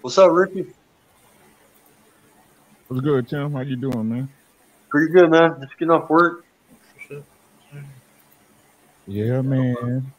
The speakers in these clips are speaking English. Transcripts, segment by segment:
What's up, Ricky? What's good, Tim? How you doing, man? Pretty good, man. Just getting off work. Yeah, man.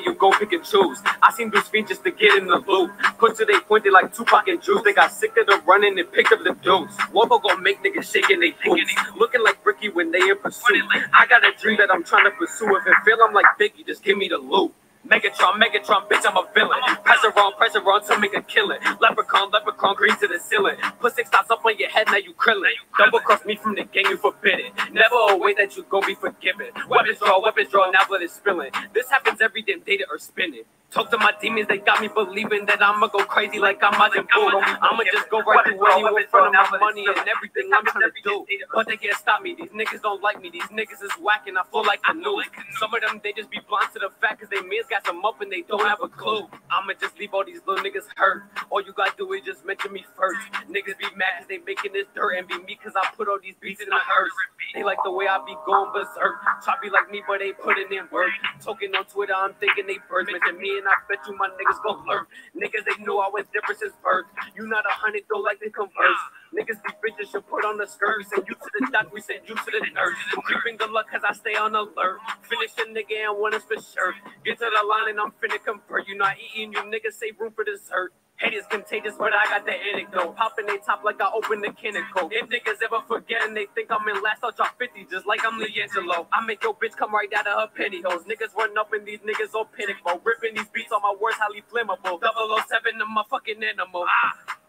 You go pick and choose. I seen those fiends just to get in the loop. Push to they point, they like Tupac and Juice. They got sick of the running and picked up the deuce. Wobble gonna make niggas shaking they boots. Looking like Ricky when they in pursuit. I got a dream that I'm trying to pursue. If it feel I'm like Biggie, just give me the loot. Megatron, Megatron, bitch, I'm a villain. Pressure on, pressure on to make a killing. Leprechaun, leprechaun, green to the ceiling. Put six dots up on your head, now you krillin'. Double cross me from the gang, you forbidden. Never a way that you go be forgiven. Weapons draw, weapons draw, now blood is spilling. This happens every damn day or spinning. Talk to my demons, they got me believing that I'ma go crazy like I'm Majin Buu. I'ma just go right through anyone in front of my money and everything I'm trying to do. But they can't stop me. These niggas don't like me. These niggas is whacking. I feel like the news. Some of them, they just be blind to the fact cause they mans got some up and they don't have a clue. I'ma just leave all these little niggas hurt. All you gotta do is just mention me first. Niggas be mad cause they making this dirt and be me cause I put all these beats in the hearse. They like the way I be going berserk. Try be like me, but they putting in work. Talking on Twitter, I'm thinking they birds mention me, and I bet you my niggas gon' learn. Niggas, they knew I was different since birth. You not a hundred, though, like they converse. Niggas be bitches should put on the skirts. And you to the doc, we send you to the nurse. Creeping good luck, cause I stay on alert. Finish a nigga and one is for sure. Get to the line and I'm finna convert. You not eating, you niggas save room for dessert. Hate is contagious, but I got the antidote. Popping they top like I opened the coke. If niggas ever forget and they think I'm in last, I'll drop 50 just like I'm Leangelo. I make your bitch come right out of her pantyhose. Niggas run up in these niggas on panic mode. Ripping these beats on my words highly flammable. 007 to my fucking animal. Ah.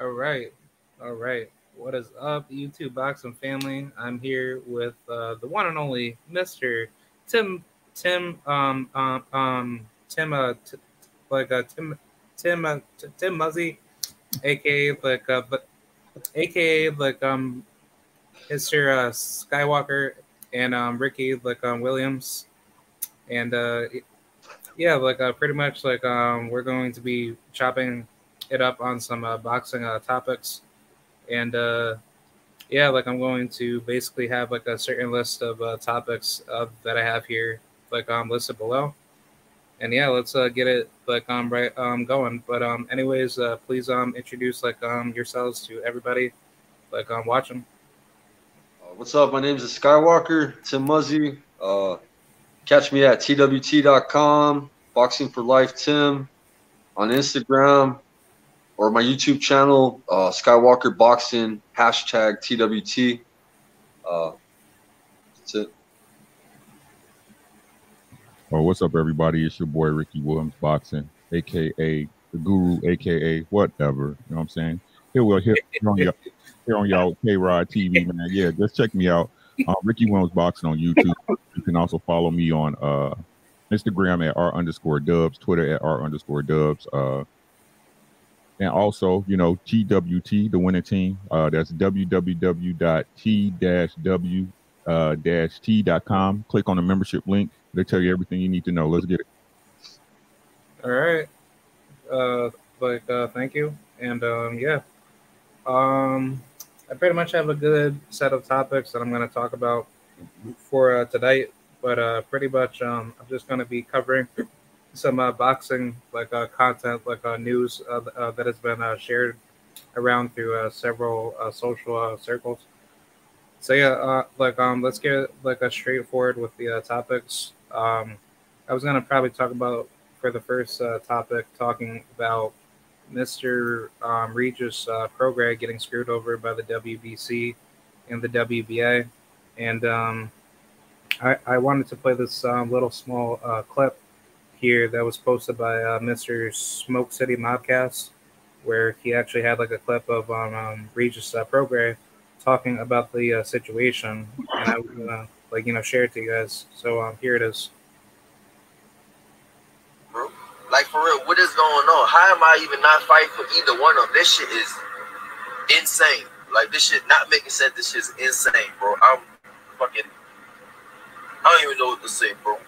All right, all right. What is up, YouTube boxing family? I'm here with uh, the one and only Mr. Tim Tim um um um Tim uh t- like uh Tim Tim uh, t- Tim Muzzey, aka like uh but aka like um Mr. Uh, Skywalker and um Ricky like um Williams and uh yeah like uh pretty much like um we're going to be chopping it up on some uh, boxing uh, topics. And uh yeah like i'm going to basically have like a certain list of uh, topics uh, that i have here like um listed below. And yeah let's uh get it like um right um going. But um anyways uh please um introduce like um yourselves to everybody like um watching. Uh, what's up? My name is Skywalker, Tim Muzzey. Uh, catch me at twt.com, Boxing for Life Tim, on Instagram, or my YouTube channel, uh, Skywalker Boxing, hashtag TWT. Uh, that's it. Oh, what's up, everybody? It's your boy Ricky Williams Boxing, aka the Guru, aka whatever. You know what I'm saying? Here we here, here on y'all, here on y'all K Rod TV, man. Yeah, just check me out. Uh, Ricky Williams Boxing on YouTube. You can also follow me on uh, Instagram at r underscore dubs, Twitter at r underscore dubs. Uh, and also, you know, TWT, the winning team. Uh, that's www.t-w uh. Click on the membership link. They tell you everything you need to know. Let's get it. all right uh like uh thank you and um yeah um i pretty much have a good set of topics that i'm going to talk about for uh, tonight but uh pretty much um i'm just going to be covering some uh, boxing like uh content like uh news uh, uh, that has been uh, shared around through several social circles so yeah like um let's get like a straightforward with the topics um i was to probably talk about for the first topic talking about Mr. Um, Regis uh, Prograis getting screwed over by the WBC and the WBA. And um, I, I wanted to play this um, little small clip here that was posted by uh, Mr. Smoke City Mobcast, where he actually had like a clip of um, um, Regis uh, Prograis talking about the uh, situation. And I was gonna like, you know, share it to you guys. So um, here it is. bro. Like for real, what is going on? How am I even not fighting for either one of them? This shit is insane. Like this shit not making sense. This shit is insane, bro. I'm fucking. I don't even know what to say, bro.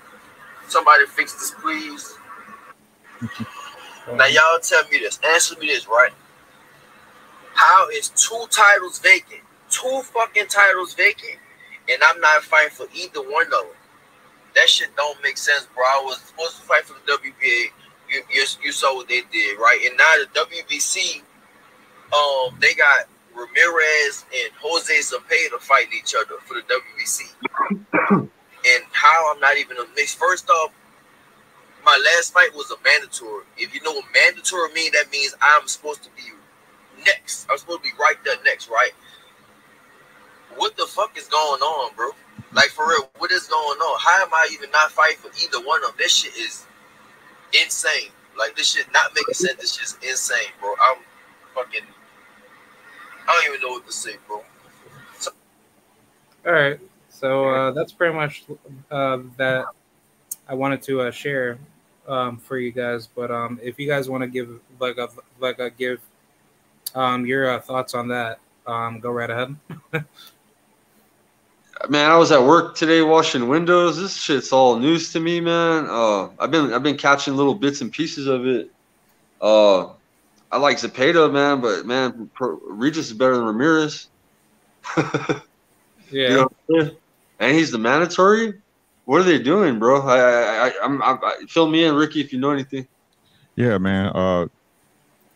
Somebody fix this, please. Now y'all tell me this. Answer me this, right? How is two titles vacant? Two fucking titles vacant, and I'm not fighting for either one of them. That shit don't make sense, bro. I was supposed to fight for the WBA. You, you, you saw what they did, right? And now the WBC, um, they got Ramirez and Jose Zepeda fighting each other for the WBC. and how I'm not even a mix. First off, my last fight was a mandatory. If you know what mandatory means, that means I'm supposed to be next. I'm supposed to be right there next, right? What the fuck is going on, bro? Like for real, what is going on? How am I even not fighting for either one of them? This shit is insane. Like this shit not making sense. This shit's insane, bro. I'm fucking. I don't even know what to say, bro. All right. So uh, that's pretty much uh, that I wanted to uh, share um, for you guys. But um, if you guys want to give like a like a give um, your uh, thoughts on that, um, go right ahead. Man, I was at work today washing windows. This shit's all news to me, man. Uh, I've been I've been catching little bits and pieces of it. Uh, I like Zepeda, man, but man, Regis is better than Ramirez. yeah. You know what I'm saying? And he's the mandatory. What are they doing, bro? I, I, I I'm, I'm I, fill me in, Ricky, if you know anything. Yeah, man. Uh,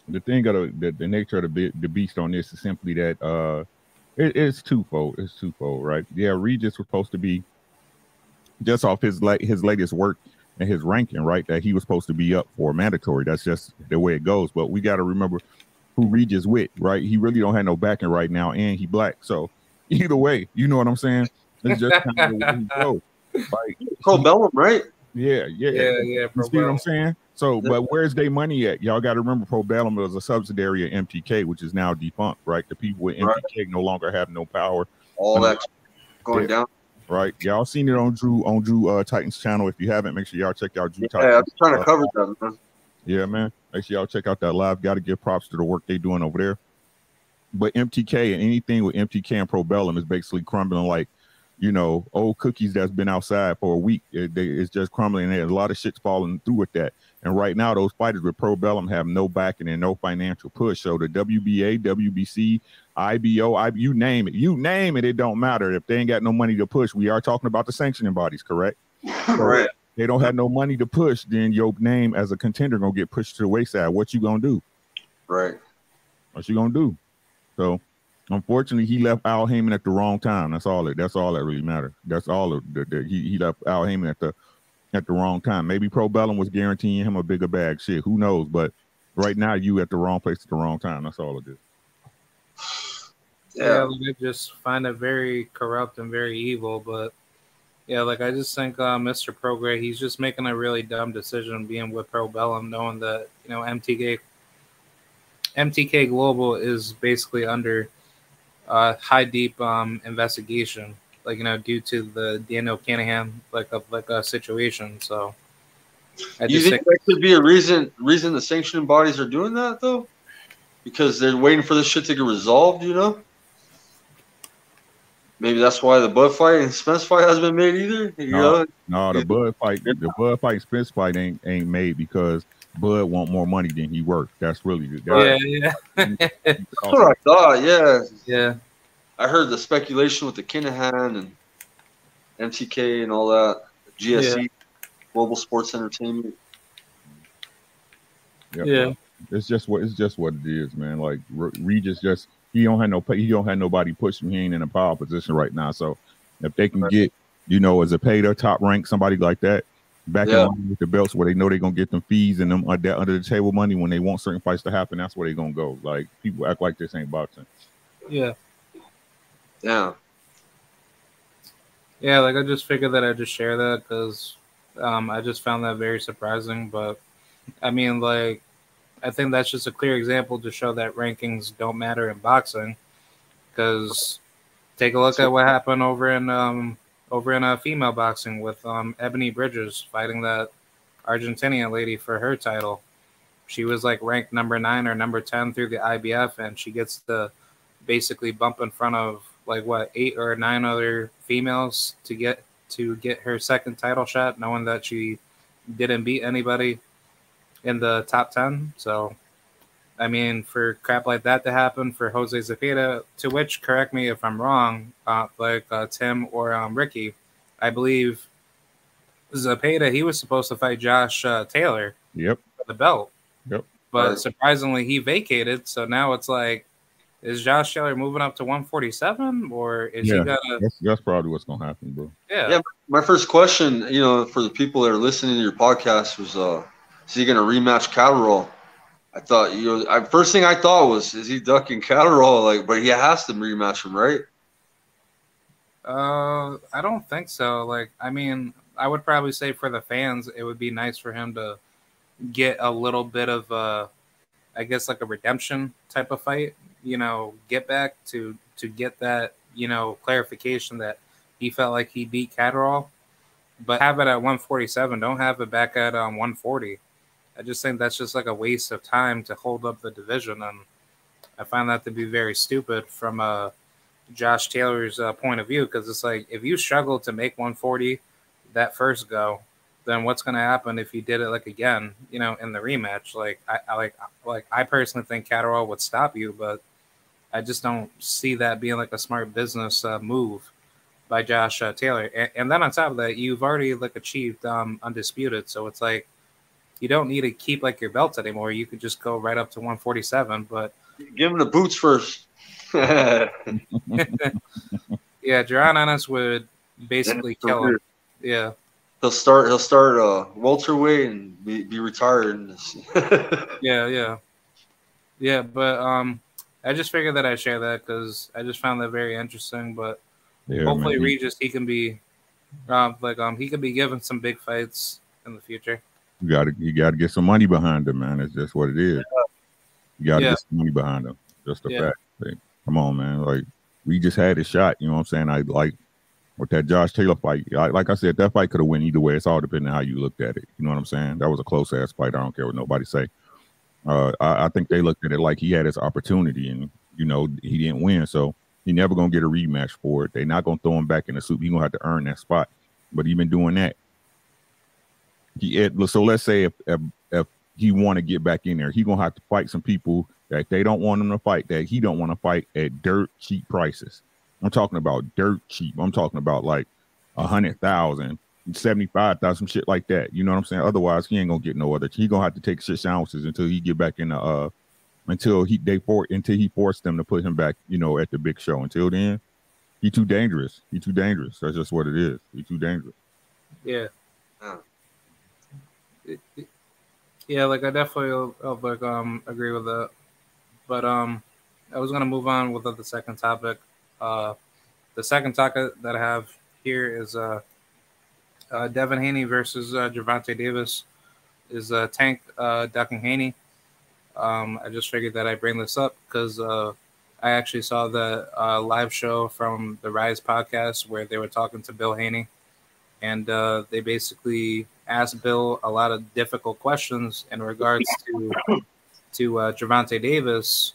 the thing of the, the, the nature of the, the beast on this is simply that uh, it, it's twofold. It's twofold, right? Yeah, Regis was supposed to be just off his la- his latest work and his ranking, right? That he was supposed to be up for mandatory. That's just the way it goes. But we got to remember who Regis with, right? He really don't have no backing right now, and he black. So either way, you know what I'm saying? It's just kind of the way he. Like, Pro Bellum, right? yeah, yeah, Yeah, yeah, You Pro see what I'm saying? So, but where's their money at? Y'all got to remember, Pro Bellum was a subsidiary of MTK, which is now defunct, right? The people with Right. MTK no longer have no power, All that going Yeah. down. right? Y'all seen it on Drew on Drew uh, Titans channel. If you haven't, make sure y'all check out Drew Yeah, Titans. I'm trying to cover that, man. Yeah, man. Make sure y'all check out that live. Got to give props to the work they're doing over there. But MTK and anything with MTK and Pro Bellum is basically crumbling like, you know, old cookies that's been outside for a week. It, they, it's just crumbling. There's a lot of shit's falling through with that. And right now, those fighters with Pro Bellum have no backing and no financial push. So the WBA, WBC, IBO, I, you name it, you name it, it don't matter. If they ain't got no money to push, we are talking about the sanctioning bodies, correct? Right. they don't have no money to push, then your name as a contender gonna get pushed to the wayside. What you gonna do? Right. What you gonna do? So, unfortunately, he left Al Haymon at the wrong time. That's all. It. That's all that really matters. That's all. Of the, the, he he left Al Haymon at the at the wrong time. Maybe Pro Bellum was guaranteeing him a bigger bag. Shit, who knows? But right now, you at the wrong place at the wrong time. That's all it is. yeah, Yeah. like, I just find it very corrupt and very evil. But yeah, like I just think uh, Mr. Prograis, he's just making a really dumb decision being with Pro Bellum, knowing that you know MTK MTK Global is basically under uh, high deep um, investigation, like you know, due to the Daniel Kinahan like a like a situation. So I You just think think that could be a reason reason the sanctioning bodies are doing that though? Because they're waiting for this shit to get resolved, you know? Maybe that's why the Bud fight and Spence fight hasn't been made either. You No. know? No, the Yeah. Bud fight, the Bud fight Spence fight ain't ain't made because Bud want more money than he worked. That's really the yeah, yeah, That's what I thought, yeah. yeah. I heard the speculation with the Kinahan and MTK and all that. GSE, Global Sports Entertainment. Yep. Yeah. It's just what it's just what it is, man. Like Re- Regis just he don't have no he don't have nobody pushing. him. He ain't in a power position right now. So if they can Right. get you know as a paid or top rank somebody like that, back Yeah. in line with the belts where they know they're gonna get them fees and them uh, that under the table money when they want certain fights to happen. That's where they're gonna go. Like people act like this ain't boxing. Yeah. Yeah. Yeah, like I just figured that I'd just share that because um, I just found that very surprising. But I mean, like, I think that's just a clear example to show that rankings don't matter in boxing. Because take a look at what happened over in um, over in uh, female boxing with um, Ebony Bridges fighting that Argentinian lady for her title. She was like ranked number nine or number ten through the IBF, and she gets to basically bump in front of like what eight or nine other females to get to get her second title shot, knowing that she didn't beat anybody in the top ten. So, I mean, for crap like that to happen for Jose Zepeda, to which correct me if I'm wrong, uh, like uh, Tim or um, Ricky, I believe Zepeda he was supposed to fight Josh uh, Taylor Yep. for the belt. Yep. But Right. surprisingly, he vacated. So now it's like, is Josh Taylor moving up to 147, or is Yeah. he gonna? That's that's probably what's gonna happen, bro. Yeah, Yeah. My first question, you know, for the people that are listening to your podcast was, uh, is he going to rematch Catterall? I thought, you know, I, first thing I thought was, is he ducking Catterall? Like, but he has to rematch him, right? Uh, I don't think so. Like, I mean, I would probably say for the fans, it would be nice for him to get a little bit of a, I guess, like a redemption type of fight. You know, get back to to get that you know clarification that he felt like he beat Catterall, but have it at 147. Don't have it back at um 140. I just think that's just like a waste of time to hold up the division, and I find that to be very stupid from a Josh Taylor's uh, point of view because it's like if you struggle to make 140 that first go, then what's going to happen if you did it like again, you know, in the rematch? Like I, I like like I personally think Catterall would stop you, but I just don't see that being like a smart business uh, move by Josh uh, Taylor. And, and then on top of that, you've already like achieved um, undisputed, so it's like you don't need to keep like your belts anymore. You could just go right up to 147, but Give him the boots first. yeah, Jaron Ennis would basically kill him. Yeah, He'll start. He'll start uh, welterweight and be, be retired. Yeah, yeah, yeah. But um, I just figured that I'd share that because I just found that very interesting. But Yeah, hopefully, man. Regis he can be, um, like um, he could be given some big fights in the future. You gotta you gotta get some money behind him, man. It's just what it is. You gotta Yeah. get some money behind him. Just a Yeah. fact. Like, come on, man. Like we just had a shot. You know what I'm saying? I like with that Josh Taylor fight. I, like I said, that fight could have went either way. It's all depending on how you looked at it. You know what I'm saying? That was a close ass fight. I don't care what nobody say. Uh, I, I think they looked at it like he had his opportunity, and you know he didn't win, so he never gonna get a rematch for it. They're not gonna throw him back in the soup. He gonna have to earn that spot. But even doing that, he it, so let's say if if, if he want to get back in there, he gonna have to fight some people that they don't want him to fight, that he don't want to fight at dirt cheap prices. I'm talking about dirt cheap. I'm talking about like a hundred thousand, seventy-five thousand, shit like that. You know what I'm saying? Otherwise, he ain't gonna get no other. He gonna have to take six ounces until he get back in the uh until he they for until he forced them to put him back, you know, at the big show. Until then, he too dangerous. He too dangerous. That's just what it is. He too dangerous. Yeah. Yeah. Yeah, like I definitely uh, like um agree with that. But um I was gonna move on with the second topic. Uh the second topic that I have here is uh, uh Devin Haney versus uh Gervonta Davis is uh Tank uh ducking Haney. Um I just figured that I'd bring this up because uh I actually saw the uh, live show from the Rise podcast where they were talking to Bill Haney and uh, they basically asked Bill a lot of difficult questions in regards to to uh, Gervonta Davis,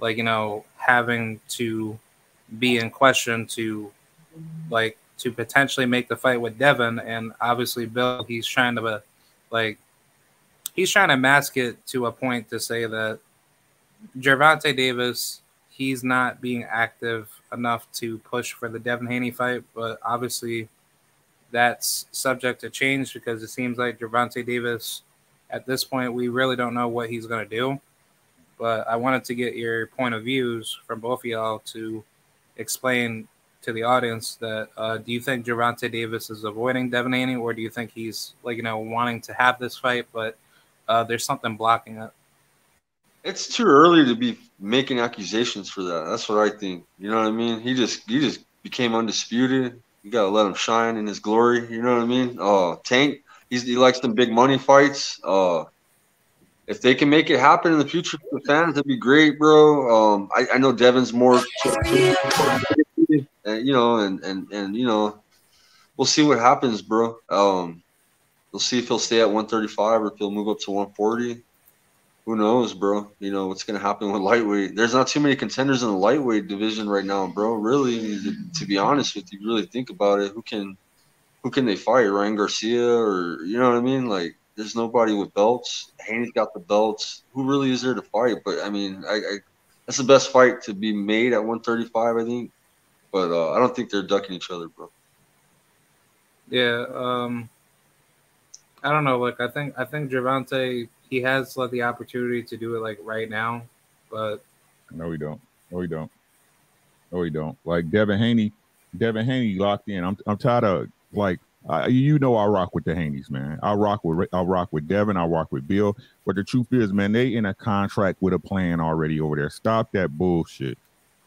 like you know having to be in question to like to potentially make the fight with Devin, and obviously Bill he's trying to uh, like he's trying to mask it to a point to say that Gervonta Davis he's not being active enough to push for the Devin Haney fight, but obviously that's subject to change because it seems like Gervonta Davis, at this point, we really don't know what he's going to do. But I wanted to get your point of views from both of y'all to explain to the audience that uh, do you think Gervonta Davis is avoiding Devin Haney, or do you think he's like you know wanting to have this fight, but uh, there's something blocking it? It's too early to be making accusations for that. That's what I think. You know what I mean? He just he just became undisputed. You gotta let him shine in his glory. You know what I mean? Uh, Tank, he likes them big money fights. Uh, if they can make it happen in the future for the fans, that'd be great, bro. Um, I, I know Devin's more, and, you know, and and and you know, we'll see what happens, bro. Um, we'll see if he'll stay at 135 or if he'll move up to 140. Who knows, bro? You know what's gonna happen with lightweight. There's not too many contenders in the lightweight division right now, bro. Really, to be honest with you, really think about it. Who can, who can they fight? Ryan Garcia or you know what I mean? Like there's nobody with belts. Haney's got the belts. Who really is there to fight? But I mean, I, I that's the best fight to be made at 135, I think. But uh, I don't think they're ducking each other, bro. Yeah, um, I don't know. Like I think I think Gervonta he has like the opportunity to do it like right now, but no, we don't. No, we don't. No, we don't. Like Devin Haney, Devin Haney locked in. I'm I'm tired of like uh, you know I rock with the Haneys, man. I rock with I rock with Devin. I rock with Bill. But the truth is, man, they in a contract with a plan already over there. Stop that bullshit.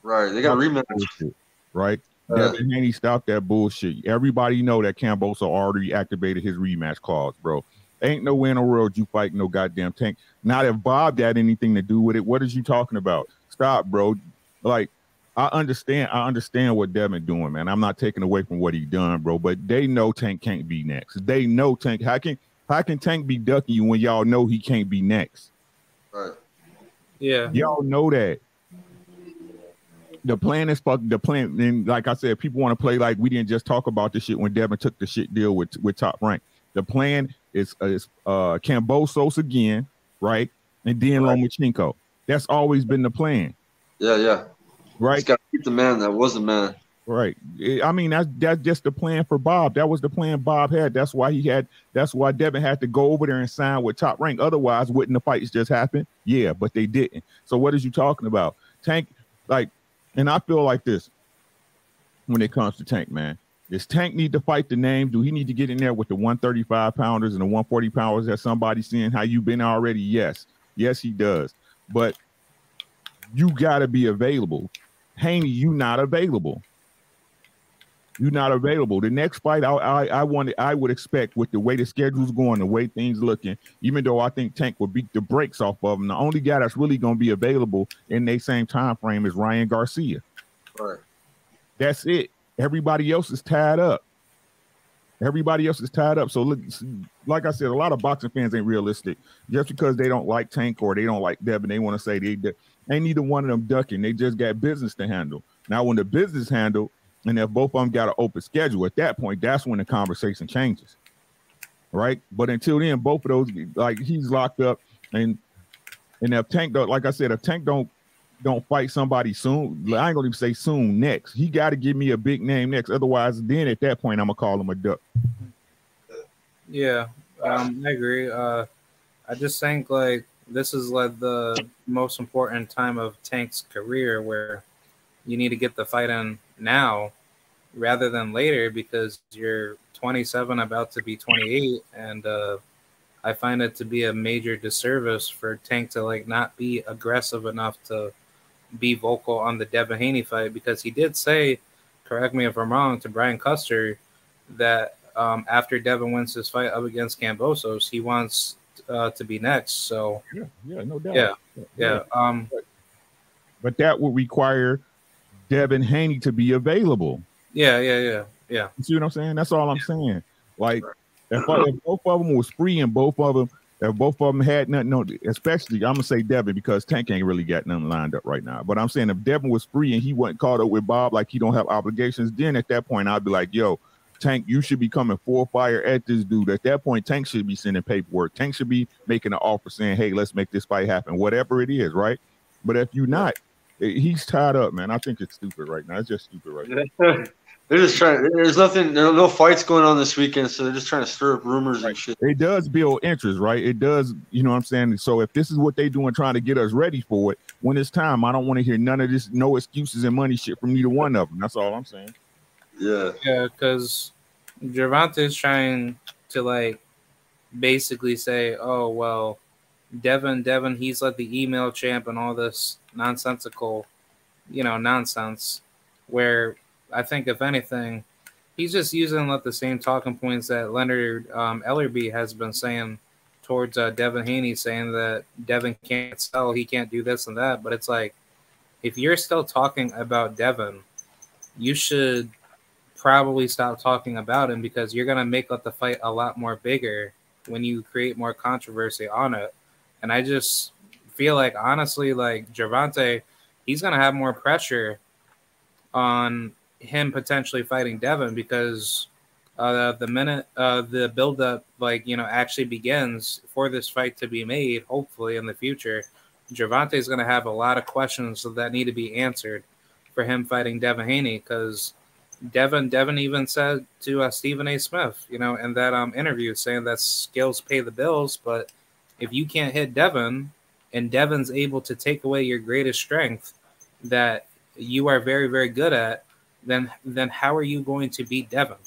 Right. They got a rematch. right. Uh, Devin Haney, stop that bullshit. Everybody know that Kambosos already activated his rematch clause, bro. Ain't no way in the world you fight no goddamn tank. Not if Bob had anything to do with it. What is you talking about? Stop, bro. Like I understand. I understand what Devin doing, man. I'm not taking away from what he done, bro. But they know Tank can't be next. They know Tank. How can how can Tank be ducking you when y'all know he can't be next? Right. Yeah. Y'all know that. The plan is fuck the plan. And like I said, people want to play like we didn't just talk about this shit when Devin took the shit deal with with top rank. The plan is is uh Kambosos again, right? And then right. Lomachenko. That's always been the plan. Yeah, yeah. Right. He's got to keep the man that was the man. Right. I mean, that's that's just the plan for Bob. That was the plan Bob had. That's why he had. That's why Devin had to go over there and sign with Top Rank. Otherwise, wouldn't the fights just happen? Yeah, but they didn't. So what is you talking about? Tank, like, and I feel like this when it comes to Tank, man. Does Tank need to fight the name? Do he need to get in there with the 135 pounders and the 140 pounders that somebody's seeing how you been already? Yes, yes, he does. But you got to be available. Haney, you not available. You're not available. The next fight, I, I, I wanted, I would expect with the way the schedule's going, the way things looking. Even though I think Tank will beat the brakes off of him, the only guy that's really going to be available in the same time frame is Ryan Garcia. Right. That's it. Everybody else is tied up. Everybody else is tied up. So look, like I said, a lot of boxing fans ain't realistic. Just because they don't like Tank or they don't like Devin, they want to say they, they ain't neither one of them ducking. They just got business to handle. Now, when the business handle, and if both of them got an open schedule, at that point, that's when the conversation changes. Right. But until then, both of those, like he's locked up, and and if Tank don't, like I said, if Tank don't don't fight somebody soon, I ain't gonna even say soon next. He got to give me a big name next. Otherwise, then at that point, I'm gonna call him a duck. Yeah, um, I agree. Uh, I just think like this is like the most important time of Tank's career where you need to get the fight in now rather than later because you're 27 about to be 28 and uh, I find it to be a major disservice for Tank to like not be aggressive enough to be vocal on the Devin Haney fight because he did say, correct me if I'm wrong, to Brian Custer that um, after Devin wins his fight up against Kambosos, he wants uh, to be next. So yeah, yeah, no doubt. Yeah, yeah. yeah. Um, but, but that would require Devin Haney to be available. Yeah, yeah, yeah, yeah. You see what I'm saying? That's all I'm saying. Like if, if both of them was free and both of them, if both of them had nothing, no, especially I'm gonna say Devin because Tank ain't really got nothing lined up right now. But I'm saying if Devin was free and he wasn't caught up with Bob, like he don't have obligations, then at that point I'd be like, yo, Tank, you should be coming full fire at this dude. At that point, Tank should be sending paperwork. Tank should be making an offer saying, hey, let's make this fight happen, whatever it is, right? But if you're not, eh, he's tied up, man. I think it's stupid right now. It's just stupid right now. They're just trying. There's nothing. There no fights going on this weekend, so they're just trying to stir up rumors right. and shit. It does build interest, right? It does. You know what I'm saying? So if this is what they're doing, trying to get us ready for it, when it's time, I don't want to hear none of this, no excuses and money shit from neither one of them. That's all I'm saying. Yeah. Yeah, because Gervonta's trying to like basically say, oh well, Devin, Devin, he's like the email champ and all this nonsensical, you know, nonsense. Where I think if anything, he's just using like the same talking points that Leonard um, Ellerbe has been saying towards uh, Devin Haney, saying that Devin can't sell, he can't do this and that. But it's like, if you're still talking about Devin, you should probably stop talking about him because you're gonna make like the fight a lot more bigger when you create more controversy on it. And I just feel like honestly, like Gervonta, he's gonna have more pressure on him potentially fighting Devin because uh, the minute uh, the buildup, like you know, actually begins for this fight to be made, hopefully in the future, Gervonta is going to have a lot of questions that need to be answered for him fighting Devin Haney because Devin Devin even said to uh, Stephen A. Smith, you know, in that um interview, saying that skills pay the bills, but if you can't hit Devin and Devin's able to take away your greatest strength that you are very very good at, then then how are you going to beat Devin?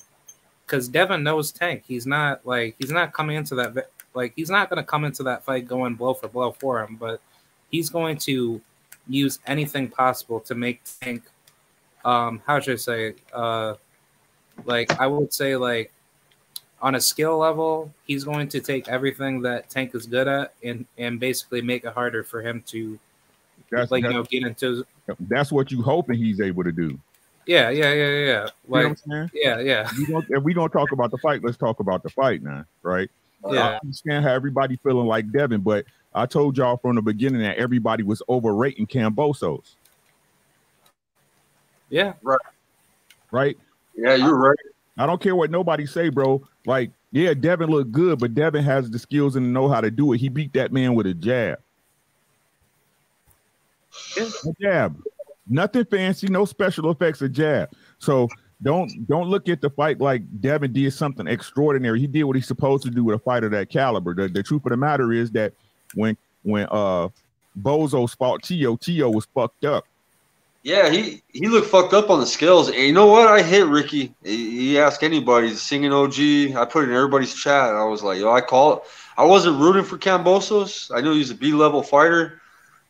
Because Devin knows Tank. He's not like he's not coming into that like he's not going to come into that fight going blow for blow for him, but he's going to use anything possible to make Tank. Um, how should I say? Uh, like I would say, like on a skill level, he's going to take everything that Tank is good at and and basically make it harder for him to, That's like you know, get into. that's what you hoping he's able to do. Yeah, yeah, yeah, yeah. You know Like, what I'm saying? yeah, yeah, we don't, if we don't talk about the fight, let's talk about the fight now, right? Yeah. I yeah, understand how everybody feeling like Devin, but I told y'all from the beginning that everybody was overrating Kambosos, yeah. Right. Right? Yeah, you're right. I don't care what nobody say, bro. Like, yeah, Devin looked good, but Devin has the skills and know how to do it. He beat that man with a jab. Yeah. A jab. Nothing fancy, no special effects, a jab. So don't don't look at the fight like Devin did something extraordinary. He did what he's supposed to do with a fight of that caliber. The, the truth of the matter is that when when uh Bozo fought Tio, Tio was fucked up. Yeah, he he looked fucked up on the scales. And you know what? I hit Ricky. He, he asked anybody, singing OG. I put it in everybody's chat. I was like, yo, I call it. I wasn't rooting for Kambosos. I knew he's a B level fighter,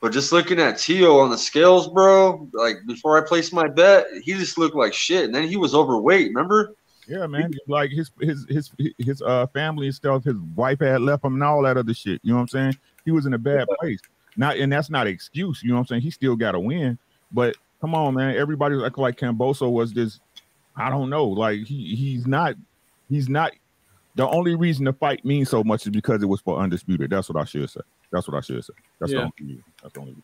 but just looking at Tio on the scales, bro, like before I placed my bet, he just looked like shit. And then he was overweight. Remember? Yeah, man. Like his his his his uh family and stuff, his wife had left him and all that other shit. You know what I'm saying? He was in a bad place. Not and that's not an excuse, you know what I'm saying? He still got to win. But come on, man. Everybody's acting like Camboso was this. I don't know. Like he he's not he's not the only reason the fight means so much is because it was for undisputed. That's what I should say. That's what I should say. That's Yeah. the only reason. That's the only reason.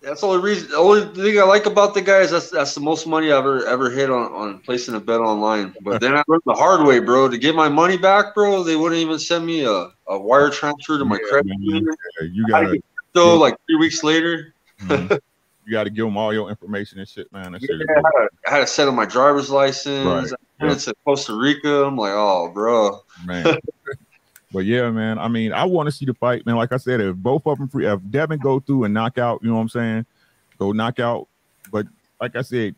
That's the only reason. The only thing I like about the guy is that's that's the most money I've ever ever hit on on placing a bet online. But then I learned the hard way, bro. To get my money back, bro, they wouldn't even send me a, a wire transfer to my Yeah, credit man. union. Yeah, you gotta So like three weeks later, mhm. you gotta give them all your information and shit, man. That shit yeah, I, had to, I had to set up my driver's license. Right. I went to Costa Rica. I'm like, oh, bro. man. but yeah, man. I mean, I want to see the fight, man. Like I said, if both of them free, if Devin go through and knock out, you know what I'm saying, go knock out. But like I said,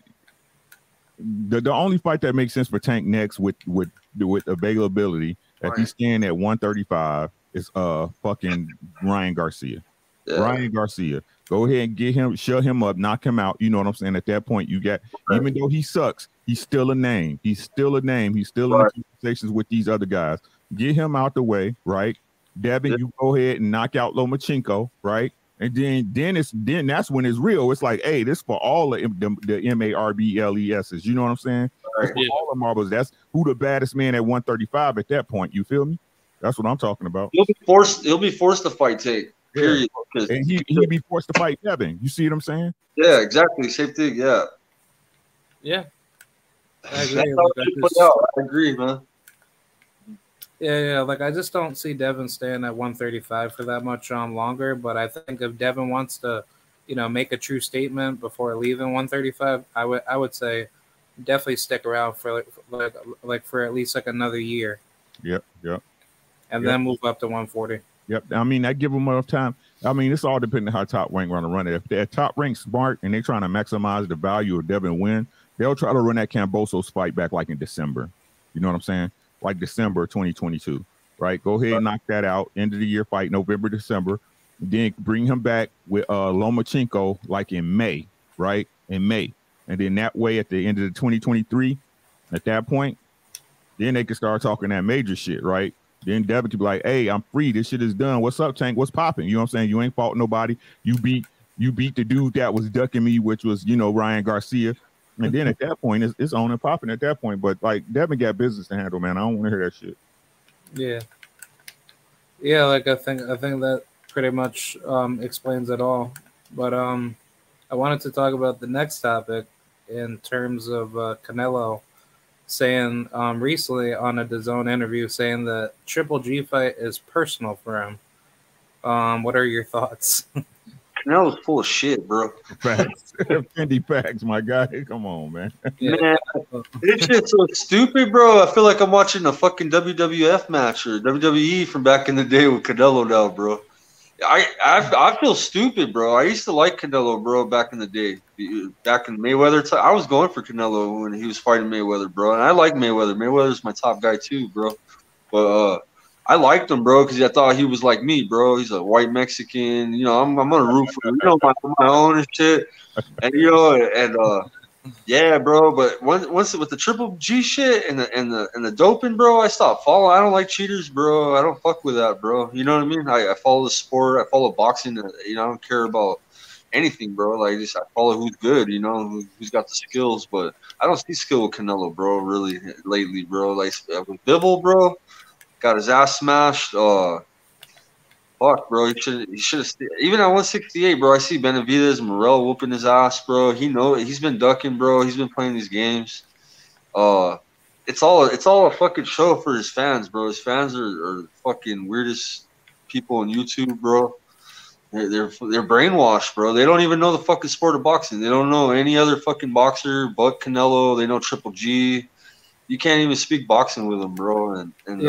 the the only fight that makes sense for Tank next with with with availability, if Right. he's staying at 135, is uh fucking Ryan Garcia. Yeah. Ryan Garcia. Go ahead and get him, shut him up, knock him out. You know what I'm saying? At that point, you got even though he sucks, he's still a name. He's still a name. He's still Right. in conversations with these other guys. Get him out the way, right? Devin, Yeah. you go ahead and knock out Lomachenko, right? And then then it's then that's when it's real. It's like, hey, this for all the the, the M A R B L E S's. You know what I'm saying? For Yeah. all the marbles. That's who the baddest man at 135 at that point. You feel me? That's what I'm talking about. He'll be forced. He'll be forced to fight Tate. Yeah. And he he'd be forced to fight Devin. You see what I'm saying? yeah, exactly. Same thing. Yeah. Yeah. I That's agree. how Like, I just- out. I agree, man. Yeah, yeah. Like I just don't see Devin staying at 135 for that much um longer. But I think if Devin wants to, you know, make a true statement before leaving 135, I would I would say definitely stick around for like like, like for at least like another year Yep, yep. and Yep. then move up to 140. Yep. I mean, I give them enough time. I mean, it's all depending on how top rank want to run it. If they're top rank smart and they're trying to maximize the value of Devin Win, they'll try to run that Kambosos fight back like in December. You know what I'm saying? Like December 2022, right? Go ahead and knock that out. End of the year fight, November, December. Then bring him back with uh Lomachenko like in May, right? In May. And then that way at the end of the 2023, at that point, then they can start talking that major shit, right? Then Devin could be like, hey, I'm free. This shit is done. What's up, Tank? What's popping? You know what I'm saying? You ain't fought nobody. You beat you beat the dude that was ducking me, which was, you know, Ryan Garcia. And then at that point, it's, it's on and popping at that point. But like Devin got business to handle, man. I don't want to hear that shit. Yeah. Yeah, like I think I think that pretty much um, explains it all. But um, I wanted to talk about the next topic in terms of uh, Canelo saying um, recently on a DAZN interview saying that Triple G fight is personal for him. Um, what are your thoughts? Canelo's full of shit, bro. Facts. Fendi facts, my guy. Come on, man. Yeah. Man, it's just so stupid, bro. I feel like I'm watching a fucking WWF match or WWE from back in the day with Canelo now, bro. I, I I feel stupid, bro. I used to like Canelo, bro, back in the day. Back in Mayweather I was going for Canelo when he was fighting Mayweather, bro. And I like Mayweather. Mayweather's my top guy too, bro. But uh, I liked him, bro, because I thought he was like me, bro. He's a white Mexican. You know, I'm, I'm gonna root for you know, my, my own and shit. And you know, and uh, yeah, bro. But once, once with the triple G shit and the and the and the doping, bro, I stopped following. I don't like cheaters, bro. I don't fuck with that, bro. You know what I mean? I, I follow the sport. I follow boxing. uh, You know, I don't care about anything, bro. Like just I follow who's good. You know, who, who's got the skills. But I don't see skill with Canelo, bro. Really lately, bro. Like uh, with Bivol, bro, got his ass smashed. Uh, fuck, bro. He should he should have even at 168, bro. I see Benavidez, Morrell whooping his ass, bro. He know he's been ducking, bro. He's been playing these games. Uh, it's all it's all a fucking show for his fans, bro. His fans are, are fucking weirdest people on YouTube, bro. They're, they're they're brainwashed, bro. They don't even know the fucking sport of boxing. They don't know any other fucking boxer but Canelo. They know Triple G. You can't even speak boxing with them, bro. And, and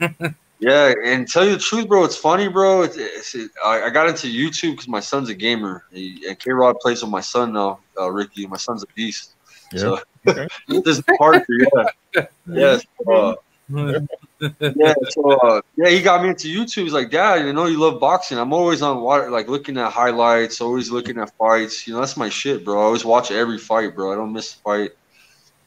uh, yeah. yeah, and tell you the truth, bro, it's funny, bro. It's, it's, it, I, I got into YouTube because my son's a gamer, he, and K Rod plays with my son now, uh, Ricky. My son's a beast. Yeah. So Okay. this is part yeah, yes. Uh, yeah, so uh, yeah, he got me into YouTube. He's like, Dad, you know you love boxing. I'm always on water, like looking at highlights, always looking at fights. You know, that's my shit, bro. I always watch every fight, bro. I don't miss a fight.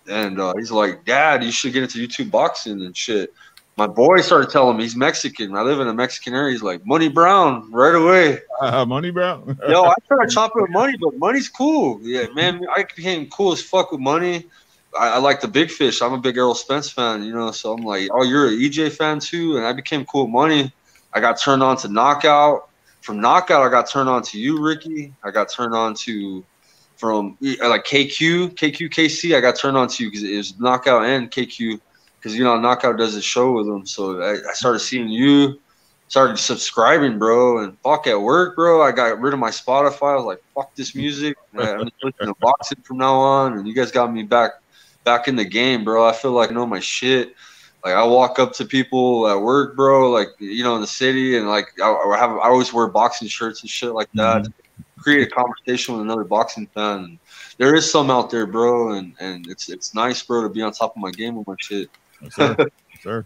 And uh, he's like, Dad, you should get into YouTube boxing and shit. My boy started telling me he's Mexican. I live in a Mexican area. He's like, Money Brown, right away. Uh, money, Brown. Yo, I try to chop it with money, but money's cool. Yeah, man, I became cool as fuck with money. I, I like the big fish. I'm a big Errol Spence fan, you know. So I'm like, oh, you're an EJ fan too, and I became cool with money. I got turned on to Knockout. From Knockout, I got turned on to you, Ricky. I got turned on to from like KQ, KQ, KC. I got turned on to you because it was Knockout and KQ because you know Knockout does a show with them. So I, I started seeing you started subscribing, bro, and fuck at work, bro. I got rid of my Spotify. I was like, fuck this music. I'm just listening to boxing from now on. And you guys got me back back in the game, bro. I feel like I know my shit. Like I walk up to people at work, bro, like you know, in the city, and like I, I have I always wear boxing shirts and shit like that. Mm-hmm. Create a conversation with another boxing fan. There is some out there, bro, and and it's it's nice, bro, to be on top of my game with my shit. Yes, sir. Yes, sir.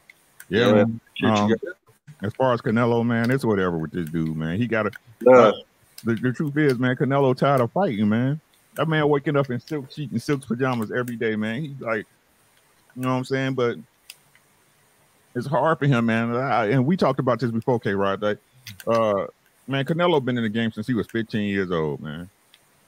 Yeah, Yeah. man. Um, as far as Canelo, man, it's whatever with this dude, man. He got to. yeah. The, the truth is, man, Canelo tired of fighting, man. That man waking up in silk sheet and silk pajamas every day, man. He's like, you know what I'm saying? But it's hard for him, man. I, and we talked about this before, K Rod. Like, uh, man, Canelo been in the game since he was 15 years old, man.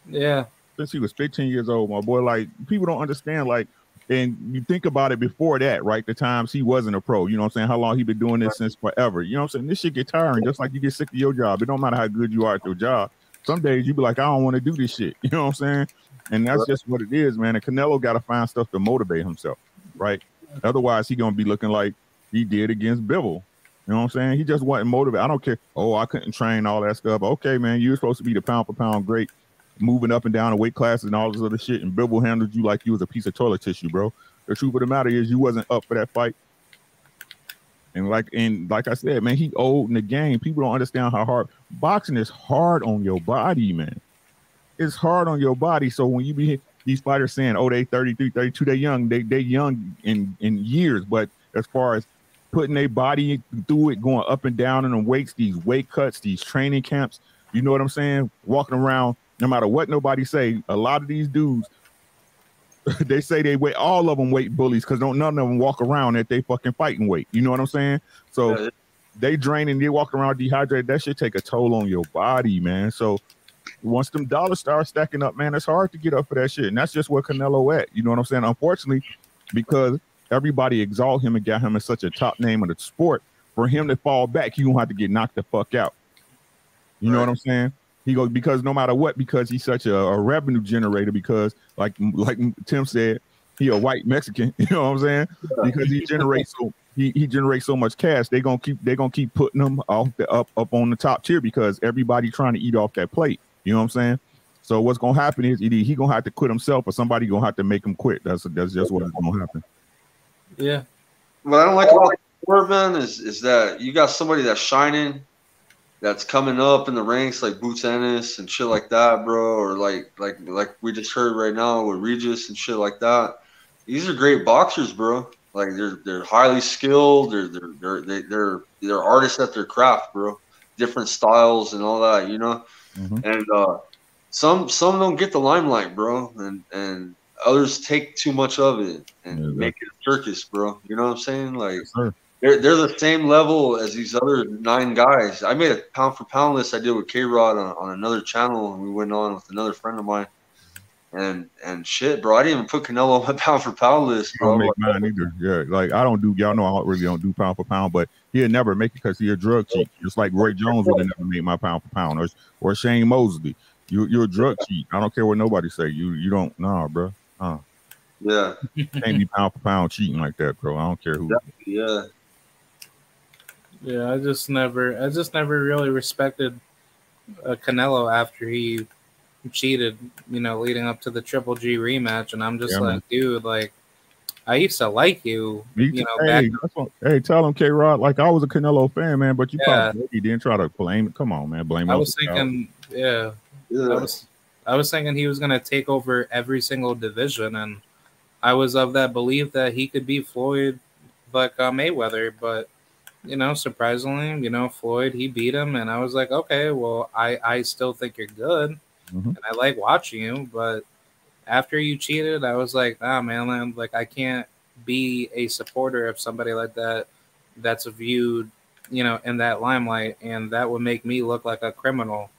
Yeah. Since he was 15 years old, my boy. Like, people don't understand, like, and you think about it before that, right? The times he wasn't a pro, you know what I'm saying? How long he been doing this since forever. You know what I'm saying? This shit get tiring, just like you get sick of your job. It don't matter how good you are at your job. Some days you be like, I don't want to do this shit. You know what I'm saying? And that's just what it is, man. And Canelo got to find stuff to motivate himself, right? Otherwise, he gonna be looking like he did against Bivol. You know what I'm saying? He just wasn't motivated. I don't care. Oh, I couldn't train all that stuff. Okay, man, you're supposed to be the pound for pound great, moving up and down the weight classes and all this other shit. And Bivol handled you like you was a piece of toilet tissue, bro. The truth of the matter is, you wasn't up for that fight. And like and like I said, man, he old in the game. People don't understand how hard boxing is hard on your body, man. It's hard on your body. So when you be these fighters saying, oh, they 33, 32, they young, they they young in in years, but as far as putting their body through it, going up and down in the weights, these weight cuts, these training camps, you know what I'm saying? Walking around, no matter what nobody say, a lot of these dudes, they say they weigh all of them weight bullies because don't none of them walk around at they fucking fighting weight. You know what I'm saying? So they drain and they walk around dehydrated. That should take a toll on your body, man. So once them dollars start stacking up, man, it's hard to get up for that shit. And that's just where Canelo at. You know what I'm saying? Unfortunately, because everybody exalt him and got him as such a top name in the sport, for him to fall back, he gonna have to get knocked the fuck out. You know what I'm saying? He goes because no matter what, because he's such a, a revenue generator. Because like like Tim said, he a white Mexican. You know what I'm saying? Because he generates so he, he generates so much cash. They gonna keep they gonna keep putting him off the up up on the top tier because everybody trying to eat off that plate. You know what I'm saying? So what's gonna happen is either he gonna have to quit himself or somebody gonna have to make him quit. That's that's just what's gonna happen. Yeah. What I don't like about the sport, is is that you got somebody that's shining, that's coming up in the ranks like Boots Ennis and shit like that, bro, or like like like we just heard right now with Regis and shit like that. These are great boxers, bro. Like they're they're highly skilled. They're they're they're they, they're they're artists at their craft, bro. Different styles and all that, you know. Mhm. And uh, some some don't get the limelight, bro, and and others take too much of it and Yeah, make it a circus, bro. You know what I'm saying? Like Yes. They're they're the same level as these other nine guys. I made a pound for pound list I did with K Rod on, on another channel, and we went on with another friend of mine. And and shit, bro, I didn't even put Canelo on my pound for pound list, I don't bro. make mine either. Yeah, like I don't do. Y'all know I really don't do pound for pound, but he'll never make it because he a drug cheat. Just like Roy Jones would have never made my pound for pound, or or Shane Mosley. You you're a drug cheat. I don't care what nobody say. You you don't nah, bro. Uh. Yeah, Can't be pound for pound cheating like that, bro. I don't care who. yeah. Yeah, I just never, I just never really respected uh, Canelo after he cheated, you know, leading up to the Triple G rematch, and I'm just Yeah, like, dude, like, I used to like you, Me you too. know, back. hey, that's what- hey, tell him K Rod. Like I was a Canelo fan, man, but you Yeah. probably didn't try to blame it. Come on, man, blame. I it was on thinking, yeah, yeah. I was, I was thinking he was gonna take over every single division, and I was of that belief that he could beat Floyd, like uh, Mayweather, but you know, surprisingly, you know, Floyd he beat him, and I was like, okay, well, I I still think you're good, Mhm. and I like watching you, but after you cheated, I was like, ah, man, man, like I can't be a supporter of somebody like that that's viewed, you know, in that limelight, and that would make me look like a criminal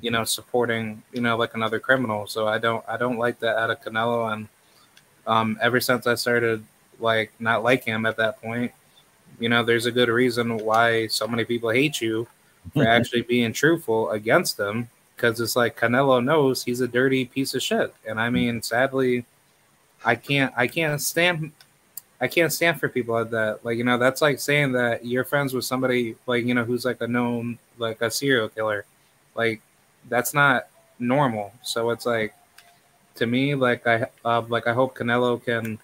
you know, supporting, you know, like another criminal. So I don't I don't like that out of Canelo and um ever since I started like not liking him at that point, you know, there's a good reason why so many people hate you for actually being truthful against them. Cause it's like Canelo knows he's a dirty piece of shit. And I mean, sadly, I can't I can't stand I can't stand for people like that. Like, you know, that's like saying that you're friends with somebody like, you know, who's like a known like a serial killer. Like that's not normal. So it's like to me, like I uh, like I hope Canelo can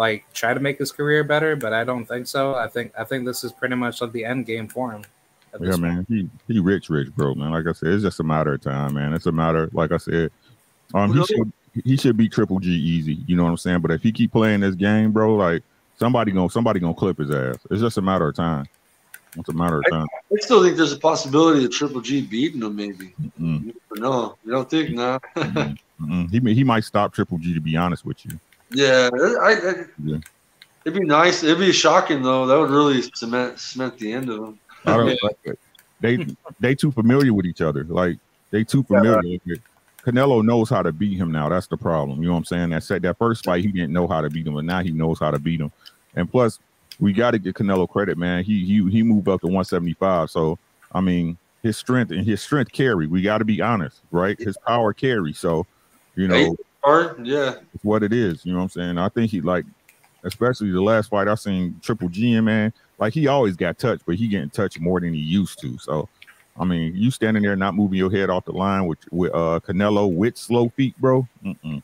like try to make his career better, but I don't think so. I think I think this is pretty much like the end game for him. Yeah, man. He he rich, rich, bro, man. Like I said, it's just a matter of time, man. It's a matter, like I said, um, he should he should be Triple G easy. You know what I'm saying? But if he keep playing this game, bro, like somebody gonna somebody gonna clip his ass. It's just a matter of time. It's a matter of time. I still think there's a possibility of Triple G beating him, maybe. Mm, You never know. You don't think, nah? mm, mm. He he might stop Triple G to be honest with you. Yeah, I, I, Yeah. it'd be nice. It'd be shocking though. That would really cement cement the end of them. I don't Yeah. like it. They they too familiar with each other. Like they too familiar with it. Canelo knows how to beat him now. That's the problem. You know what I'm saying? That said that first fight, he didn't know how to beat him, but now he knows how to beat him. And plus, we got to give Canelo credit, man. He he he moved up to 175. So I mean, his strength and his strength carry. We got to be honest, right? His power carry. So you know, Hard, yeah. it's what it is. You know what I'm saying? I think he like, especially the last fight I seen Triple G in, man. Like he always got touched, but he getting touched more than he used to. So, I mean, you standing there not moving your head off the line with with uh Canelo with slow feet, bro. Mm-mm.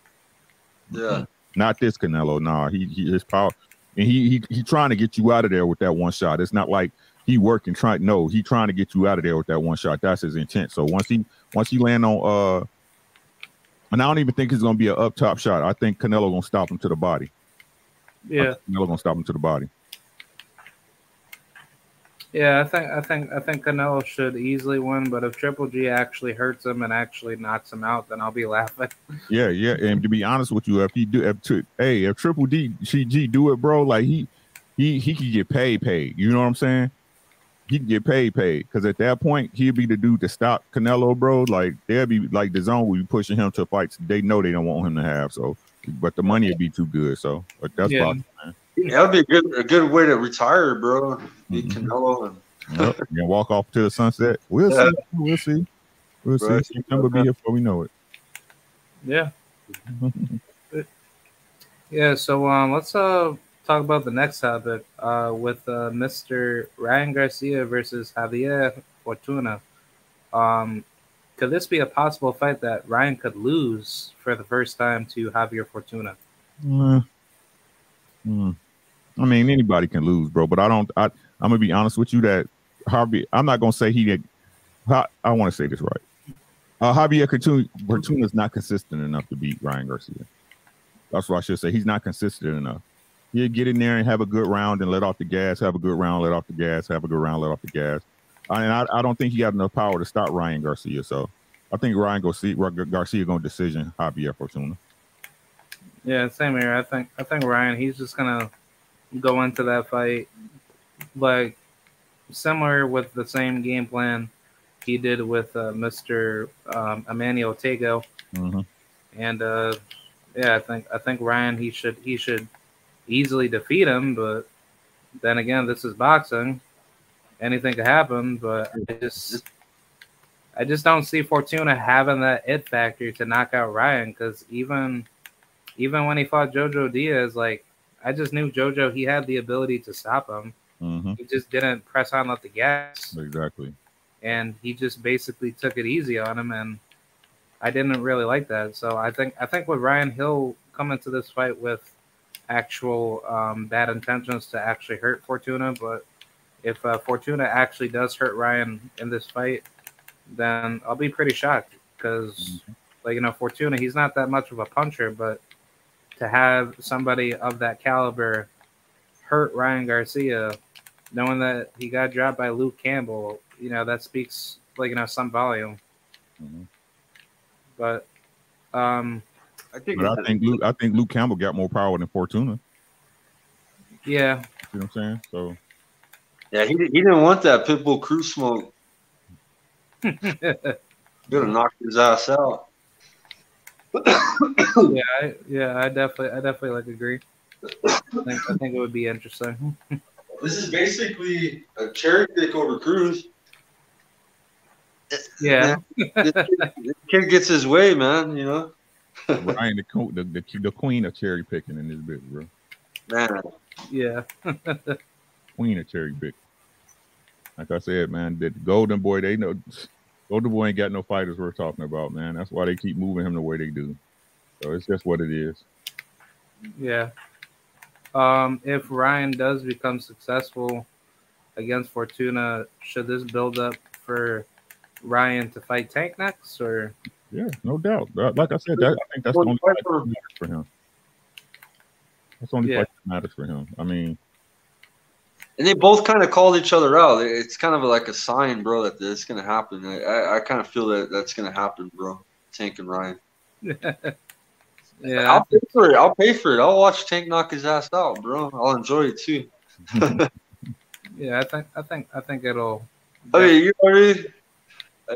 Yeah. Not this Canelo. Nah, he, he his power, and he he he trying to get you out of there with that one shot. It's not like he working trying. No, he trying to get you out of there with that one shot. That's his intent. So once he once he land on uh And I don't even think it's gonna be an up top shot. I think Canelo gonna stop him to the body. Yeah, Canelo gonna stop him to the body. yeah. I think I think I think Canelo should easily win, but if Triple G actually hurts him and actually knocks him out, then I'll be laughing. Yeah, yeah. And to be honest with you, if he do, if to, hey, if Triple D, CG do it, bro, like he, he, he could get paid, paid. You know what I'm saying? He can get paid, paid. Because at that point, he'd be the dude to stop Canelo, bro. Like they'll be like the zone will be pushing him to fights they know they don't want him to have. So, but the money would be too good. So, but that's Yeah. boxing, man. That'd be a good a good way to retire, bro. Beat Mhm. Canelo and Yep. You can walk off to the sunset. We'll Yeah. see. We'll see. We'll Right. see. September be here before we know it. Yeah. Yeah, so um, let's uh talk about the next topic uh, with uh, Mr. Ryan Garcia versus Javier Fortuna. Um, could this be a possible fight that Ryan could lose for the first time to Javier Fortuna? Mm. Mm. I mean, anybody can lose, bro. But I don't. I, I'm gonna be honest with you that Harvey. I'm not gonna say he did. I, I want to say this right. Uh, Javier Fortuna is not consistent enough to beat Ryan Garcia. That's what I should say. He's not consistent enough. He'll get in there and have a good round and let off the gas. Have a good round, let off the gas. Have a good round, let off the gas. And I, I don't think he got enough power to stop Ryan Garcia. So I think Ryan Garcia, Garcia going to decision Javier Fortuna. Yeah, same here. I think I think Ryan he's just gonna go into that fight like similar with the same game plan he did with uh, Mr. Um, Emmanuel Tagoe. Mm-hmm. And uh, yeah, I think I think Ryan he should he should easily defeat him, but then again, this is boxing. Anything could happen, but I just I just don't see Fortuna having that it factor to knock out Ryan because even even when he fought Jojo Diaz, like I just knew Jojo he had the ability to stop him. Mm-hmm. He just didn't press on let the gas Exactly. and he just basically took it easy on him and I didn't really like that. So I think I think with Ryan he'll come into this fight with actual um, bad intentions to actually hurt Fortuna, but if uh, Fortuna actually does hurt Ryan in this fight, then I'll be pretty shocked because like you know Fortuna he's not that much of a puncher, but to have somebody of that caliber hurt Ryan Garcia, knowing that he got dropped by Luke Campbell, you know that speaks like you know some volume. Mhm. But um, I think But I think Luke, I think Luke Campbell got more power than Fortuna. yeah, You know what I'm saying? So yeah, he, he didn't want that Pitbull Cruz smoke. yeah, Gonna knock his ass out. I, yeah, I definitely, I definitely like agree. I think, I think it would be interesting. This is basically a cherry pick over Cruz. Yeah, This kid, this kid gets his way, man. You know, Ryan, the, the, the the queen of cherry picking in this bitch, bro. man. yeah, Queen of cherry pick. Like I said, man, the Golden Boy, they know Golden Boy ain't got no fighters worth talking about, man. That's why they keep moving him the way they do. So it's just what it is. yeah. Um, if Ryan does become successful against Fortuna, should this build up for Ryan to fight Tank next, or Yeah, no doubt. Like I said, that, I think that's the only fight that matters for him. That's the only Yeah. fight that matters for him. I mean, And they both kind of called each other out. It's kind of like a sign, bro, that this is gonna happen. I, I, I kind of feel that that's gonna happen, bro. Tank and Ryan. yeah, I'll pay for it. I'll pay for it. I'll watch Tank knock his ass out, bro. I'll enjoy it too. yeah. I think, I think, I think it'll. I mean, you know what I mean? I,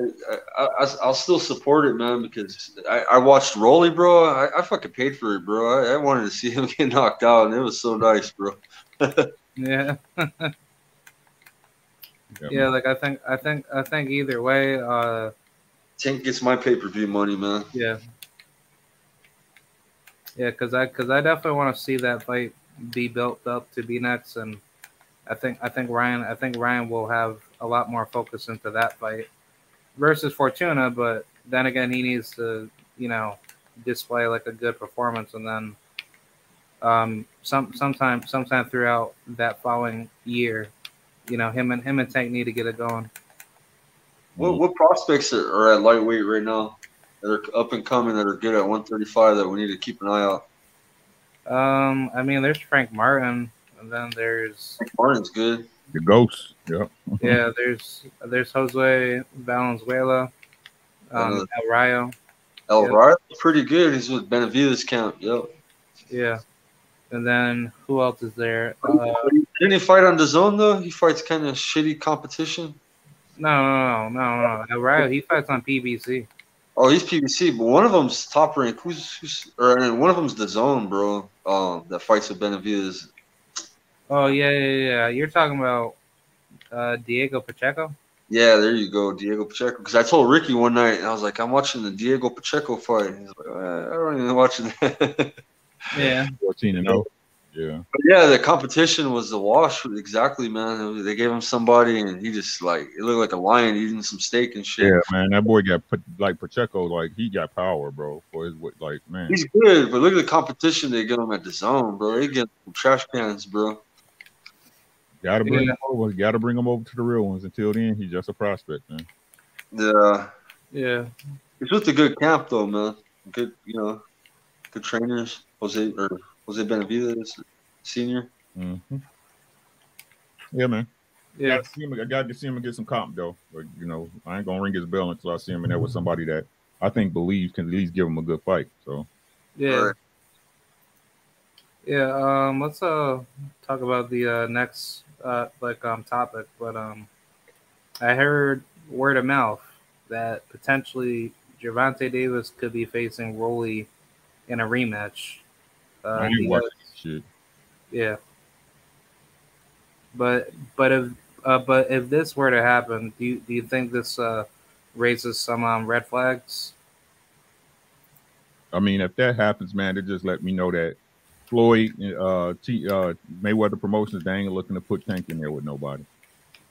I, I, I'll still support it, man, because I, I watched Rolly, bro. I, I fucking paid for it, bro. I, I wanted to see him get knocked out, and it was so nice, bro. yeah. yeah, Yeah, like I think I think I think either way, uh Tank gets my pay per view money, man. yeah. Yeah, cuz I cuz I definitely want to see that fight be built up to be next and I think I think Ryan I think Ryan will have a lot more focus into that fight versus Fortuna, but then again he needs to, you know, display like a good performance and then um some sometime sometime throughout that following year, you know, him and him and Tank need to get it going. What what prospects are, are at lightweight right now? that are up and coming that are good at 135 that we need to keep an eye out? Um, I mean, there's Frank Martin, and then there's Martin's good. The ghost. Yep. yeah, there's there's Jose Valenzuela, um, Uh, El Rayo, El Yep. Rayo, pretty good. He's with Benavides camp. Yep. yeah, and then who else is there? Uh, Didn't he fight on the zone though? He fights kind of shitty competition. no, no, no, no, no. El Rayo, he fights on PBC. Oh, he's PBC, but one of them's top rank. Who's who's or and one of them's the zone, bro. Um, that fights with Benavides. Oh yeah, yeah, yeah. You're talking about uh, Diego Pacheco. Yeah, there you go, Diego Pacheco. Because I told Ricky one night, and I was like, I'm watching the Diego Pacheco fight. He's like, "Uh, I don't even watch that. Yeah, 14 and 0. Yeah. But yeah, the competition was the wash. Exactly, man. They gave him somebody, and he just like it looked like a lion eating some steak and shit. Yeah, man. That boy got put like Pacheco, like he got power, bro. For his like man. He's good, but look at the competition they give him at the zone, bro. They get some trash cans, bro. Gotta bring Yeah. him over. Gotta bring him over to the real ones. Until then, he's just a prospect, man. Yeah, yeah, it's just a good camp though, man. Good, you know, good trainers. Jose or Jose Benavides, senior. hmm Yeah, man. yeah. Got to see him, I got to see him get some comp though. But you know, I ain't gonna ring his bell until I see him in there with somebody that I think believes can at least give him a good fight. So Yeah. Right. Yeah, um let's uh talk about the uh next uh like um topic, but um I heard word of mouth that potentially Gervonta Davis could be facing Rolly in a rematch. Uh, I ain't because- shit. yeah. But but if uh, but if this were to happen, do you do you think this uh raises some um red flags? I mean, if that happens, man, it just let me know that Floyd, uh, T, uh, Mayweather Promotions, they ain't looking to put Tank in there with nobody.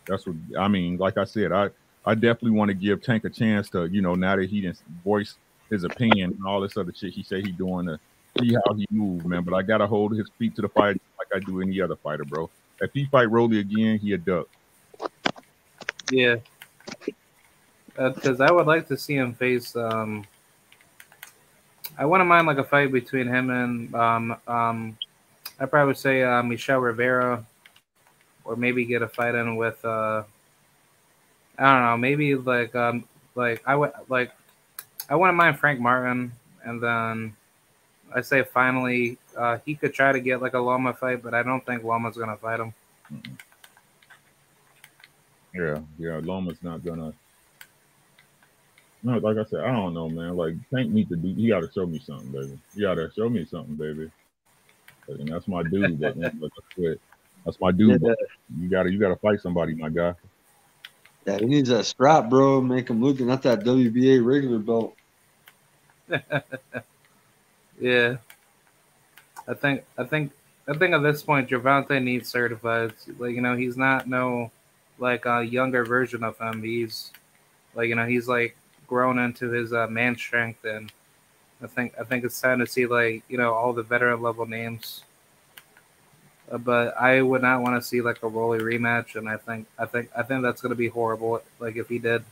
That's what I mean. Like I said, I I definitely want to give Tank a chance to, you know, now that he didn't voice his opinion and all this other shit he said he doing to see how he move, man. But I gotta hold his feet to the fire like I do any other fighter, bro. If he fight Rolly again, he a duck. Yeah. Because I would like to see him face. Um, I wouldn't mind like a fight between him and um, um, I probably say uh, Michel Rivera, or maybe get a fight in with. Uh, I don't know, maybe like um, like I would like I wouldn't mind Frank Martin, and then I say finally uh, he could try to get like a Loma fight, but I don't think Loma's gonna fight him. Yeah, yeah. Loma's not gonna. No, like I said, I don't know, man. Like Tank need to do. He got to show me something, baby. He got to show me something, baby. And that's my dude. But, man, but that's, it. that's my dude. Yeah. You gotta, you gotta fight somebody, my guy. Yeah, he needs that strap, bro. Make him look not that WBA regular belt. Yeah. I think I think I think at this point Gervonta needs certified. Like, you know, he's not no like a younger version of him. He's like, you know, he's like grown into his uh, man strength and I think I think it's time to see like, you know, all the veteran level names. Uh, but I would not want to see like a Rolly rematch and I think I think I think that's gonna be horrible like if he did.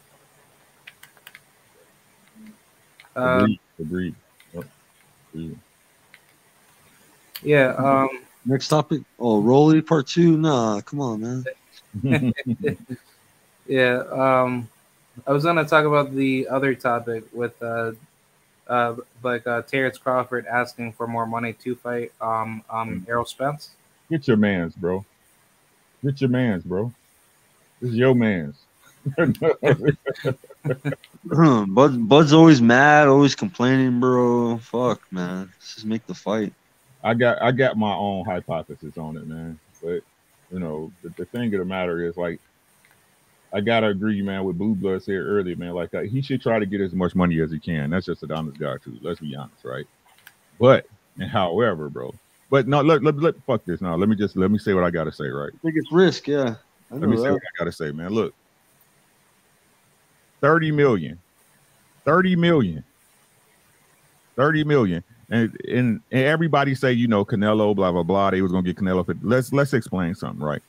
Um, Agreed. Agreed. Agreed. yeah, um Next topic. Oh, Rolly part two. Nah, come on, man. Yeah, um, I was gonna talk about the other topic with uh, uh, like uh, Terrence Crawford asking for more money to fight um um Errol Spence. Get your man's, bro. Get your man's, bro. This is your man's. Bud, Bud's always mad, always complaining, bro. Fuck, man. Let's just make the fight. I got I got my own hypothesis on it, man. But you know, the, the thing of the matter is like I gotta agree, man, with Blue Blood said earlier, man. Like uh, he should try to get as much money as he can. That's just an honest guy too. Let's be honest, right? But and however, bro. But no, let, let, let fuck this now. Let me just let me say what I gotta say, right? Biggest risk, yeah. I Let me know say what I gotta say, man. Look, 30 million. 30 million. 30 million. And, and and everybody say, you know, Canelo, blah, blah, blah. They was gonna get Canelo. For, let's let's explain something, right?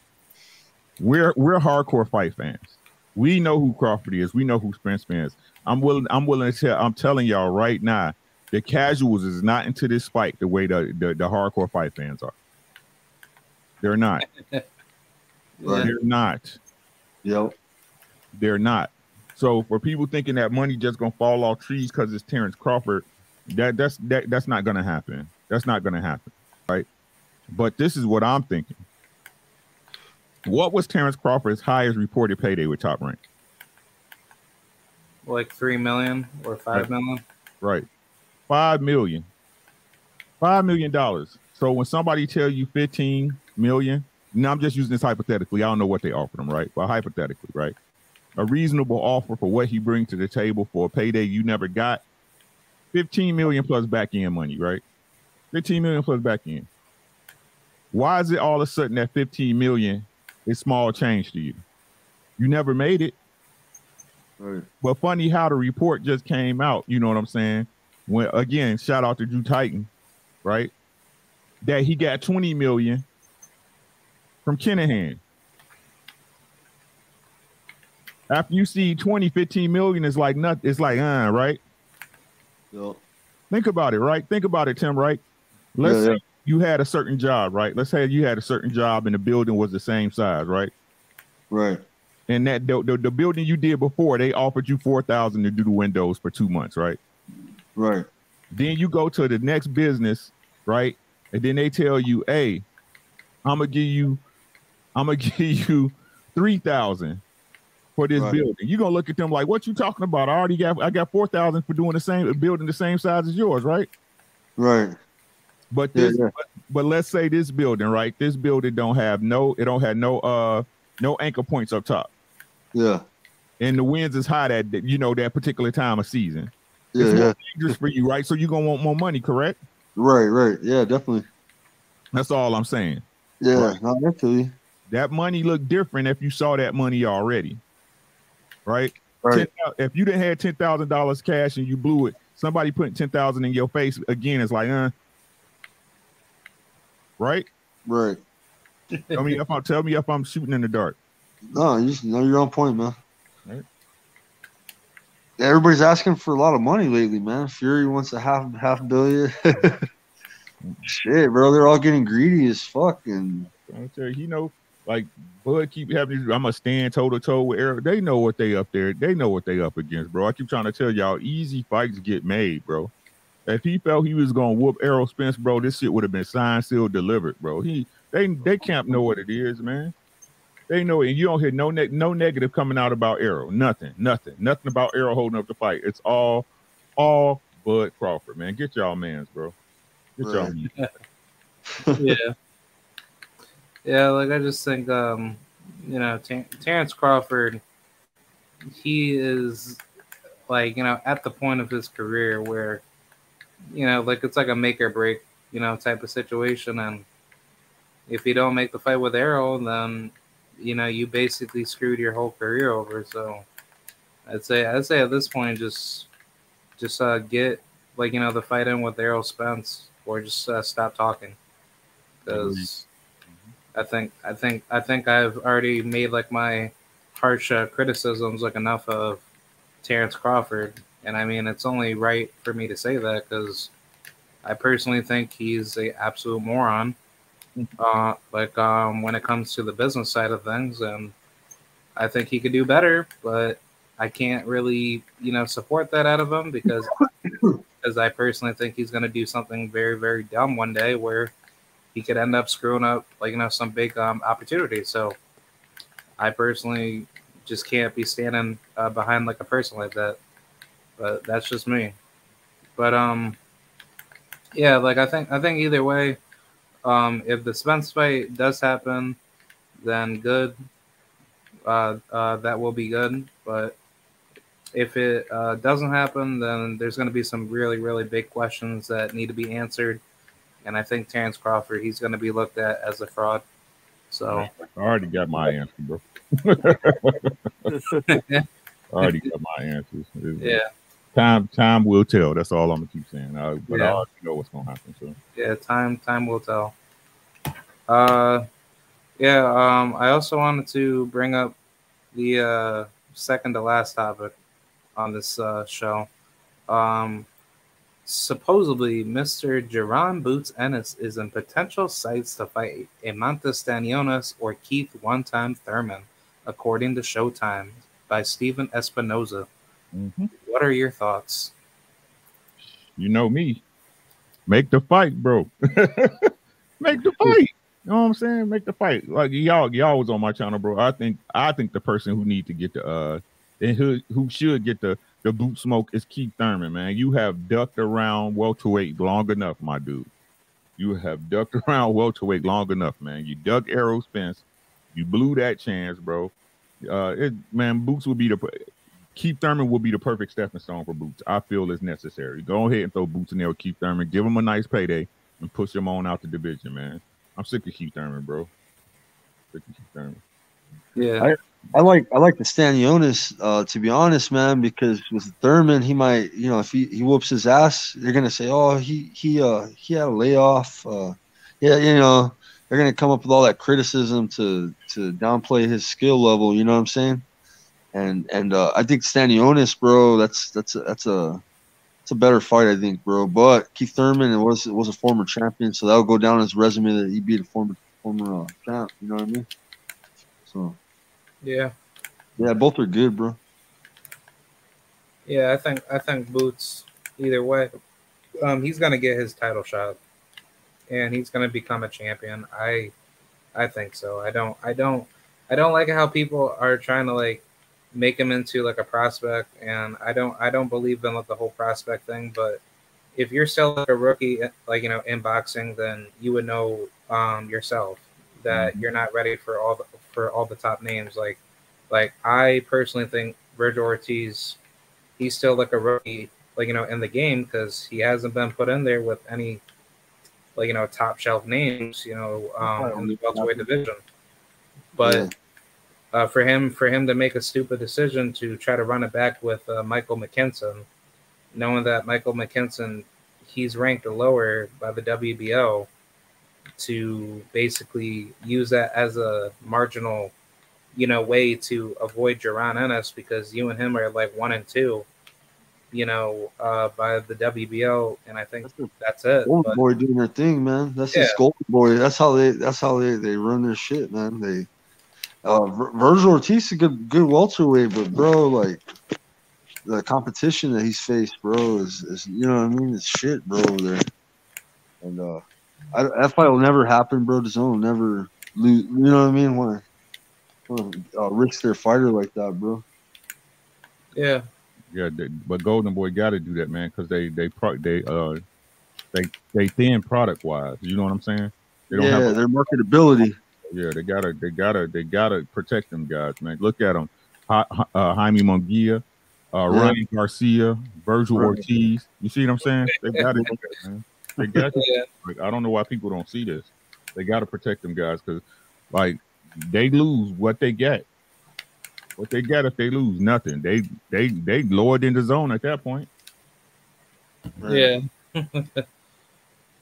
We're we're hardcore fight fans. We know who Crawford is. We know who Spence is. I'm willing. I'm willing to tell. I'm telling y'all right now, the casuals is not into this fight the way the the, the hardcore fight fans are. They're not. Right. They're not. Yep. They're not. So for people thinking that money just gonna fall off trees because it's Terrence Crawford, that that's that that's not gonna happen. That's not gonna happen, right? But this is what I'm thinking. What was Terrence Crawford's highest reported payday with Top Rank? Like three million or five million. Right, five million. Five million dollars. So when somebody tell you 15 million, now I'm just using this hypothetically. I don't know what they offered him, right? But hypothetically, right? A reasonable offer for what he brings to the table for a payday you never got, 15 million plus back end money, right? 15 million plus back end. Why is it all of a sudden that 15 million is small change to you? You never made it. Right. But funny how the report just came out. You know what I'm saying? When again, shout out to Drew Titan, right? That he got 20 million from Kinahan. After you see 20, 15 million is like nothing, it's like uh, right? Yep. Think about it, right? Think about it, Tim, right? Let's Yeah, say yeah. You had a certain job, right? Let's say you had a certain job and the building was the same size, right? Right. And that the, the, the building you did before, they offered you four thousand to do the windows for two months, right? Right. Then you go to the next business, right? And then they tell you, hey, I'm gonna give you, I'm gonna give you three thousand for this Right. building. You're gonna look at them like, what you talking about? I already got I got four thousand for doing the same building the same size as yours, right? Right. But this yeah. But, but let's say this building, right? This building don't have no, it don't have no uh no anchor points up top. Yeah. And the winds is high that that, you know that particular time of season. Yeah. it's Yeah. more dangerous for you, right? So you're gonna want more money, correct? Right. Right. Yeah. Definitely. That's all I'm saying. Yeah. Right. No, actually. That money looked different if you saw that money already. Right? Right. 10,000 if you didn't have ten thousand dollars cash and you blew it, somebody putting ten thousand in your face again is like, uh, right? Right. Tell me if I'm tell me if I'm shooting in the dark. No, you just know you're on point, man. Right. Everybody's asking for a lot of money lately, man. Fury wants a half half billion. Shit, bro, they're all getting greedy as fuck, and you, you know, like Bud keep having. these- I'm gonna stand toe to toe with Errol. They know what they up there. They know what they up against, bro. I keep trying to tell y'all, easy fights get made, bro. If he felt he was gonna whoop Errol Spence, bro, this shit would have been signed, sealed, delivered, bro. He they they can't know what it is, man. They know it, and you don't hear no ne- no negative coming out about Errol. Nothing, nothing, nothing about Errol holding up the fight. It's all all Bud Crawford, man. Get y'all mans, bro. Get y'all Right. mans. yeah. Yeah, like I just think, um, you know, Ter- Terrence Crawford, he is like, you know, at the point of his career where, you know, like it's like a make or break, you know, type of situation. And if you don't make the fight with Errol, then, you know, you basically screwed your whole career over. So I'd say, I'd say at this point, just, just uh, get like, you know, the fight in with Errol Spence or just uh, stop talking because I think I think I think I've already made like my harsh uh, criticisms like enough of Terrence Crawford, and I mean it's only right for me to say that because I personally think he's a absolute moron. Uh, like um, when it comes to the business side of things, and I think he could do better, but I can't really you know support that out of him because because I personally think he's going to do something very very dumb one day where he could end up screwing up like you know some big um, opportunity. So I personally just can't be standing uh, behind like a person like that. But that's just me. But um, yeah, like I think I think either way, um, if the Spence fight does happen, then good. Uh, uh, that will be good. But if it uh, doesn't happen, then there's going to be some really, really big questions that need to be answered. And I think Terrence Crawford, he's going to be looked at as a fraud. So, I already got my answer, bro. I already got my answers. It's- yeah, Time time will tell. That's all I'm gonna keep saying. I, but I Yeah. already know what's gonna happen. So yeah, time time will tell. Uh, yeah. Um, I also wanted to bring up the uh, second to last topic on this uh, show. Um, supposedly, Mr. Jaron Boots Ennis is in potential sights to fight Eimantas Stanionis or Keith One Time Thurman, according to Showtime by Stephen Espinoza. Mm-hmm. What are your thoughts? You know me. Make the fight, bro. Make the fight. You know what I'm saying? Make the fight. Like y'all, y'all was on my channel, bro. I think I think the person who need to get the uh and who who should get the the boot smoke is Keith Thurman, man. You have ducked around welterweight long enough, my dude. You have ducked around welterweight long enough, man. You dug Errol Spence. You blew that chance, bro. Uh, it, man, Boots would be the Keith Thurman will be the perfect stepping stone for Boots. I feel is necessary. Go ahead and throw Boots in there with Keith Thurman. Give him a nice payday and push him on out the division, man. I'm sick of Keith Thurman, bro. Sick of Keith Thurman. Yeah. I like I like the Stanionis, uh, to be honest, man, because with Thurman, he might, you know, if he, he whoops his ass, they're gonna say, oh, he he uh he had a layoff, uh, yeah, you know, they're gonna come up with all that criticism to to downplay his skill level. You know what I'm saying? And and uh, I think Stanionis, bro, that's that's a, that's a it's a better fight, I think, bro. But Keith Thurman was was a former champion, so that'll go down his resume that he beat a former former uh, champ. You know what I mean? So Yeah. yeah, both are good, bro. Yeah, I think I think Boots either way. Um, he's gonna get his title shot, and he's gonna become a champion. I, I think so. I don't. I don't. I don't like how people are trying to like make him into like a prospect, and I don't. I don't believe in like the whole prospect thing. But if you're still like a rookie, like you know, in boxing, then you would know um, yourself that you're not ready for all the for all the top names. Like, like I personally think Virgil Ortiz he's still like a rookie, like you know, in the game because he hasn't been put in there with any, like you know, top shelf names, you know, um, in the welterweight division. But uh, for him, for him to make a stupid decision to try to run it back with uh, Michael McKinson, knowing that Michael McKinson, he's ranked lower by the WBO, to basically use that as a marginal you know, way to avoid Jaron Ennis because you and him are like one and two, you know, uh, by the WBO, and I think That's that's it. But, Boy doing their thing, man. That's Yeah. Golden Boy. That's how they. That's how they, they run their shit, man. They. Uh, Virgil Ortiz is a good good welterweight, but bro, like the competition that he's faced, bro, is, is you know what I mean? It's shit, bro, over there. And uh, I, that fight will never happen, bro. The zone will never lose. You know what I mean? Want to uh, risk their fighter like that, bro? yeah, Yeah, they, but Golden Boy got to do that, man, because they they pro, they uh they they thin product wise. You know what I'm saying? They don't yeah, have a, their marketability. Yeah. They gotta they gotta they gotta protect them guys, man. Look at them, uh, Jaime Munguia, uh, Yeah. Ronnie Garcia, Virgil Right. Ortiz. You see what I'm saying? They got it, man. They got to. yeah, Like, I don't know why people don't see this. They got to protect them guys because, like, they lose what they get. What they get if they lose nothing. They they they lowered in the zone at that point. yeah,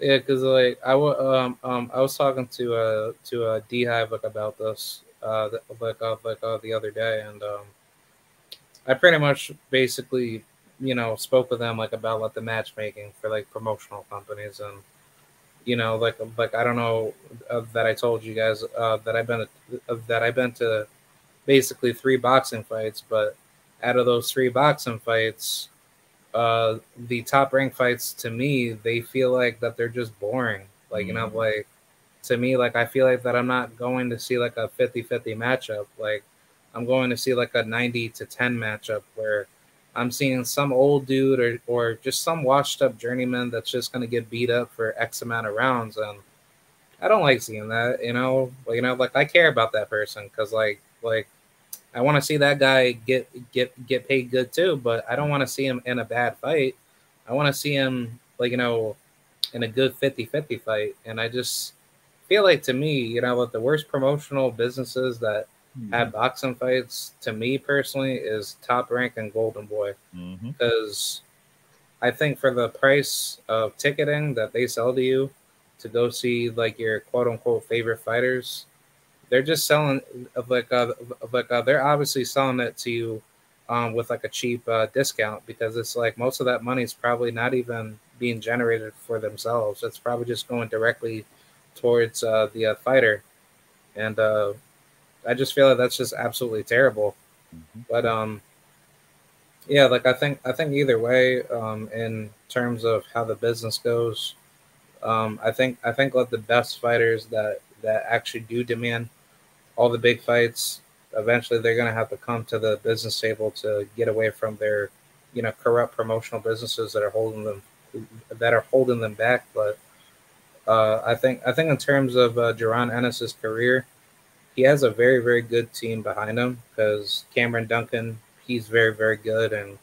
yeah. Because like I um um I was talking to uh to uh D Hive like about this uh like uh, like uh, the other day, and um I pretty much basically you know spoke with them like about like the matchmaking for like promotional companies and you know like like I don't know uh, that I told you guys uh, that I've been uh, that I've been to basically three boxing fights, but out of those three boxing fights, uh, the top ranked fights to me they feel like that they're just boring. Like you know like to me like I feel like that I'm not going to see like a 50-50 matchup. Like I'm going to see like a 90 to 10 matchup where I'm seeing some old dude or, or just some washed up journeyman that's just going to get beat up for X amount of rounds. And I don't like seeing that, you know, like, you know, like I care about that person. Cause like, like I want to see that guy get, get, get paid good too, but I don't want to see him in a bad fight. I want to see him like, you know, in a good 50, 50 fight. And I just feel like to me, you know, like the worst promotional businesses that have boxing fights to me personally is top rank and golden boy Mm-hmm. because I think for the price of ticketing that they sell to you to go see like your quote unquote favorite fighters, they're just selling of like uh, of like uh, they're obviously selling it to you um, with like a cheap uh, discount because it's like most of that money is probably not even being generated for themselves. It's probably just going directly towards uh, the uh, fighter, and uh, I just feel like that's just absolutely terrible. Mhm. But um, yeah, like I think I think either way, um, in terms of how the business goes, um, I think I think let the best fighters that that actually do demand all the big fights. Eventually, they're gonna have to come to the business table to get away from their, you know, corrupt promotional businesses that are holding them that are holding them back. But uh, I think I think in terms of uh, Jaron Ennis's career, he has a very very good team behind him because Cameron Dunkin he's very very good and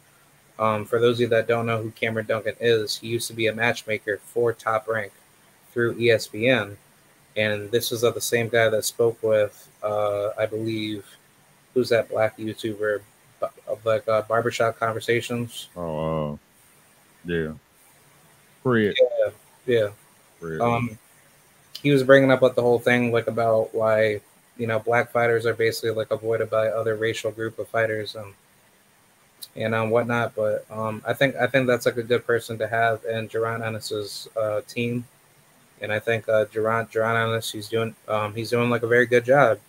um, for those of you that don't know who Cameron Dunkin is, he used to be a matchmaker for Top Rank through ESPN, and this is of the same guy that spoke with uh, I believe who's that black YouTuber like uh, barbershop conversations. Oh, uh, yeah. Fred. Yeah, Fred. um, he was bringing up like the whole thing like about why you know black fighters are basically like avoided by other racial group of fighters and and um, whatnot. But um, I think I think that's like a good person to have in Jaron Ennis's uh, team, and I think uh, Jaron Jaron Ennis he's doing um, he's doing like a very good job.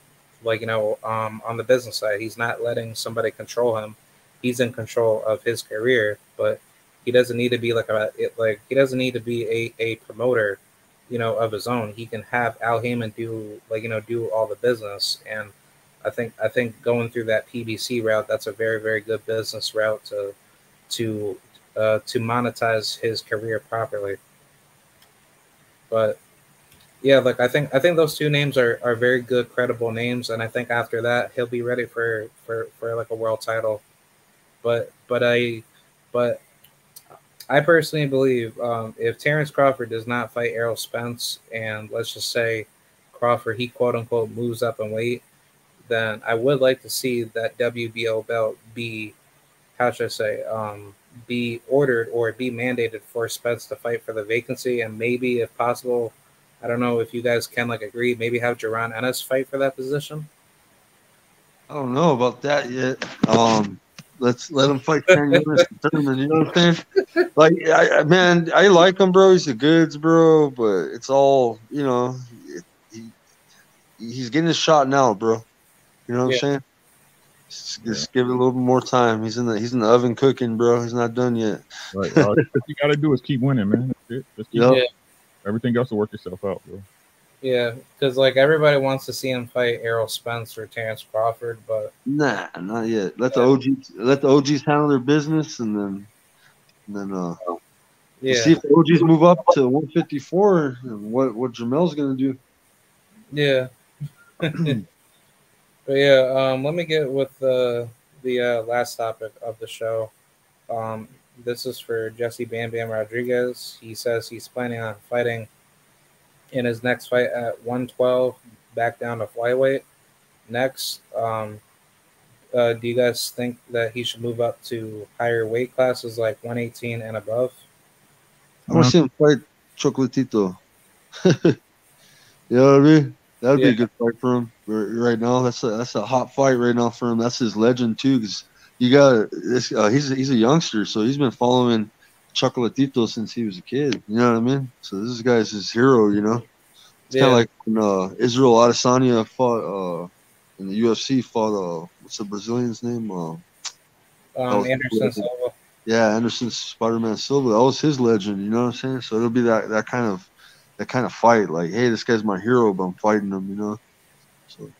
Like you know um, on the business side, he's not letting somebody control him. He's in control of his career, but he doesn't need to be like a it, like he doesn't need to be a, a promoter you know of his own. He can have Al Haymon do like you know do all the business. And i think i think going through that pbc route that's a very very good business route to to uh to monetize his career properly. But yeah like i think i think those two names are are very good credible names and i think after that he'll be ready for for for like a world title. But but i but I personally believe um, if Terrence Crawford does not fight Errol Spence, and let's just say Crawford he quote unquote moves up in weight, then I would like to see that WBO belt be, how should I say, um, be ordered or be mandated for Spence to fight for the vacancy, and maybe if possible, I don't know if you guys can like agree, maybe have Jaron Ennis fight for that position. I don't know about that yet. Um, let's let him fight Cam Lewis. You know what I'm saying? Like, I, I- man, I like him, bro. He's the goods, bro. But it's all, you know, it, he, he's getting his shot now, bro. You know what Yeah. I'm saying? Just, just give it a little bit more time. He's in the he's in the oven cooking, bro. He's not done yet. Right. All you got to do is keep winning, man. That's it. Just keep Yep. Yeah. Everything else will work itself out, bro. Yeah, because like everybody wants to see him fight Errol Spence or Terrence Crawford, but Nah, not yet. Let the OGs let the OGs handle their business, and then and then uh, yeah, see if the OGs move up to 154. And what what Jamel's gonna do? Yeah. but yeah, um, let me get with the the uh, last topic of the show. Um, this is for Jesse Bam Bam Rodriguez. He says he's planning on fighting in his next fight at 112, back down to flyweight. Next, um, uh, do you guys think that he should move up to higher weight classes like 118 and above? I want to see him fight Chocolatito. you know what I mean? That would be a good fight for him right now. That's a that's a hot fight right now for him. That's his legend too. Cause you got this. Uh, he's he's a youngster, so he's been following Chocolatito since he was a kid. You know what I mean? So this guy's his hero. You know, it's kind of like when uh, Israel Adesanya fought uh, in the UFC. Fought uh, what's the Brazilian's name? Uh, Um, Anderson yeah. Silva. yeah, Anderson Spider Man Silva. That was his legend. You know what I'm saying? So it'll be that that kind of that kind of fight. Like, hey, this guy's my hero, but I'm fighting him. You know, so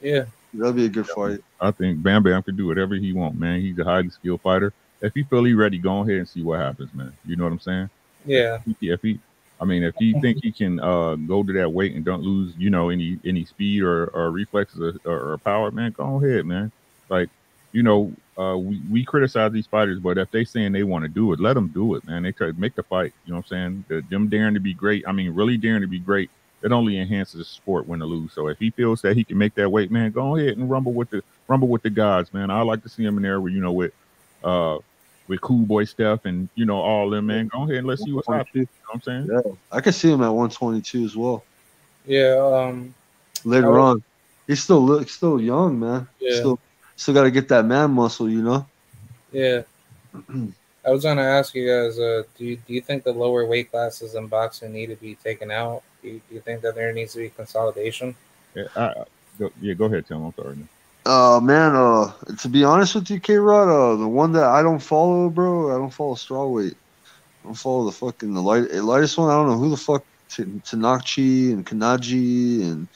Yeah, that'll be a good fight. I think Bam Bam can do whatever he want, man. He's a highly skilled fighter. If he feel he ready, go ahead and see what happens, man. You know what I'm saying? yeah, If he, if he I mean, if he think he can uh, go to that weight and don't lose, you know, any any speed or, or reflexes or, or, or power, man, go ahead, man. Like, you know, uh, we, we criticize these fighters, but if they saying they want to do it, let them do it, man. They try to make the fight. You know what I'm saying? The, them daring to be great. I mean, really daring to be great. It only enhances the sport win or lose. So if he feels that he can make that weight, man, go ahead and rumble with the rumble with the gods, man. I like to see him in there where, you know with uh with Cool Boy Steph and you know all them, man. Go ahead and let's see what's happening. You know what I'm saying? Yeah, I could see him at 122 as well yeah. Um, later on. He's still look still young, man. Yeah. Still still got to get that man muscle, you know. Yeah. I was gonna ask you guys, uh, do you do you think the lower weight classes in boxing need to be taken out? Do you, do you think that there needs to be consolidation? Yeah, I, I- go, yeah, go ahead, Tim. I'm sorry. Uh man, uh to be honest with you, K Rod, uh the one that I don't follow, bro, I don't follow strawweight. I don't follow the fucking the light lightest one. I don't know who the fuck T- Tanakchi and Kanaji and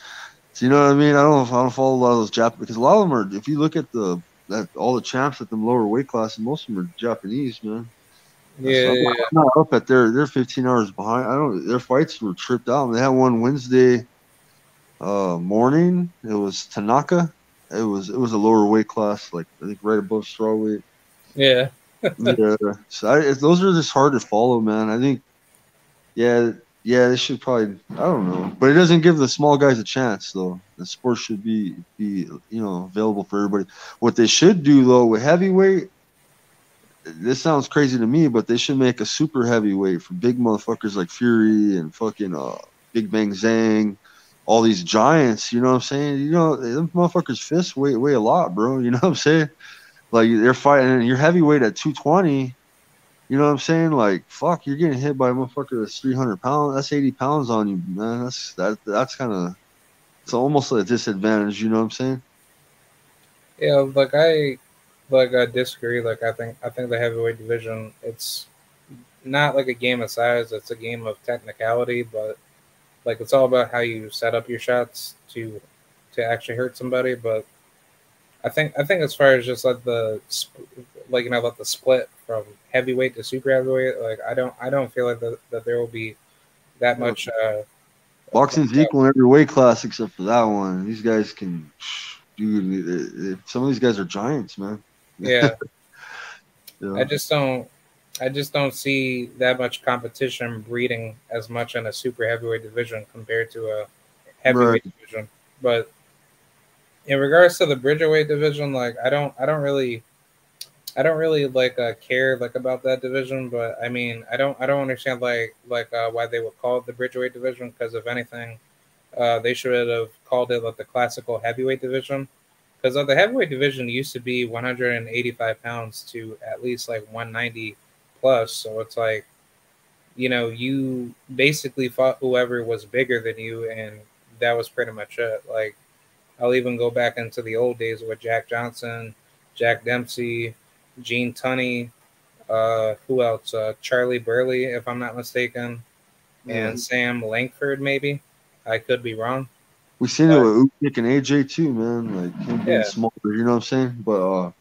so you know what I mean. I don't I don't follow a lot of those Japanese because a lot of them are. If you look at the that all the champs at them lower weight classes, most of them are Japanese, man. Yeah, So yeah, not, up at their they're 15 hours behind. I don't. Their fights were tripped out. They had one Wednesday uh, morning. It was Tanaka. It was it was a lower weight class, like I think right above strawweight. yeah, yeah. So I, those are just hard to follow, man. I think, yeah, yeah, they should probably. I don't know, but it doesn't give the small guys a chance, though. The sport should be be you know available for everybody. What they should do though with heavyweight, this sounds crazy to me, but they should make a super heavyweight for big motherfuckers like Fury and fucking uh Big Bang Zhang. All these giants, you know what I'm saying? You know, them motherfuckers' fists weigh weigh a lot, bro. You know what I'm saying? Like they're fighting, and you're heavyweight at 220. You know what I'm saying? Like fuck, you're getting hit by a motherfucker that's 300 pounds. That's 80 pounds on you, man. That's that. That's kind of. It's almost a disadvantage. You know what I'm saying? yeah. Like I, like I disagree. Like I think I think the heavyweight division it's not like a game of size. It's a game of technicality, but like it's all about how you set up your shots to to actually hurt somebody. But I think I think as far as just like the like you know like the split from heavyweight to super heavyweight, like I don't I don't feel like that, that there will be that much. Uh, Boxing's equal in every weight class except for that one. These guys can, dude. Some of these guys are giants, man. Yeah. Yeah. I just don't I just don't see that much competition breeding as much in a super heavyweight division compared to a heavyweight division. But in regards to the bridgerweight division, like I don't I don't really I don't really like uh, care like about that division, but I mean I don't I don't understand like like uh, why they would call it the bridgerweight division because if anything, uh, they should have called it like the classical heavyweight division because the heavyweight division used to be 185 pounds to at least like 190 plus. So it's like, you know, you basically fought whoever was bigger than you, and that was pretty much it. Like, I'll even go back into the old days with Jack Johnson, Jack Dempsey, Gene Tunney, uh, who else? Uh, Charlie Burley, if I'm not mistaken, and Sam Langford, maybe. I could be wrong. We seen it with Usyk and AJ too, man. Like him being Yeah. smaller, you know what I'm saying? But uh,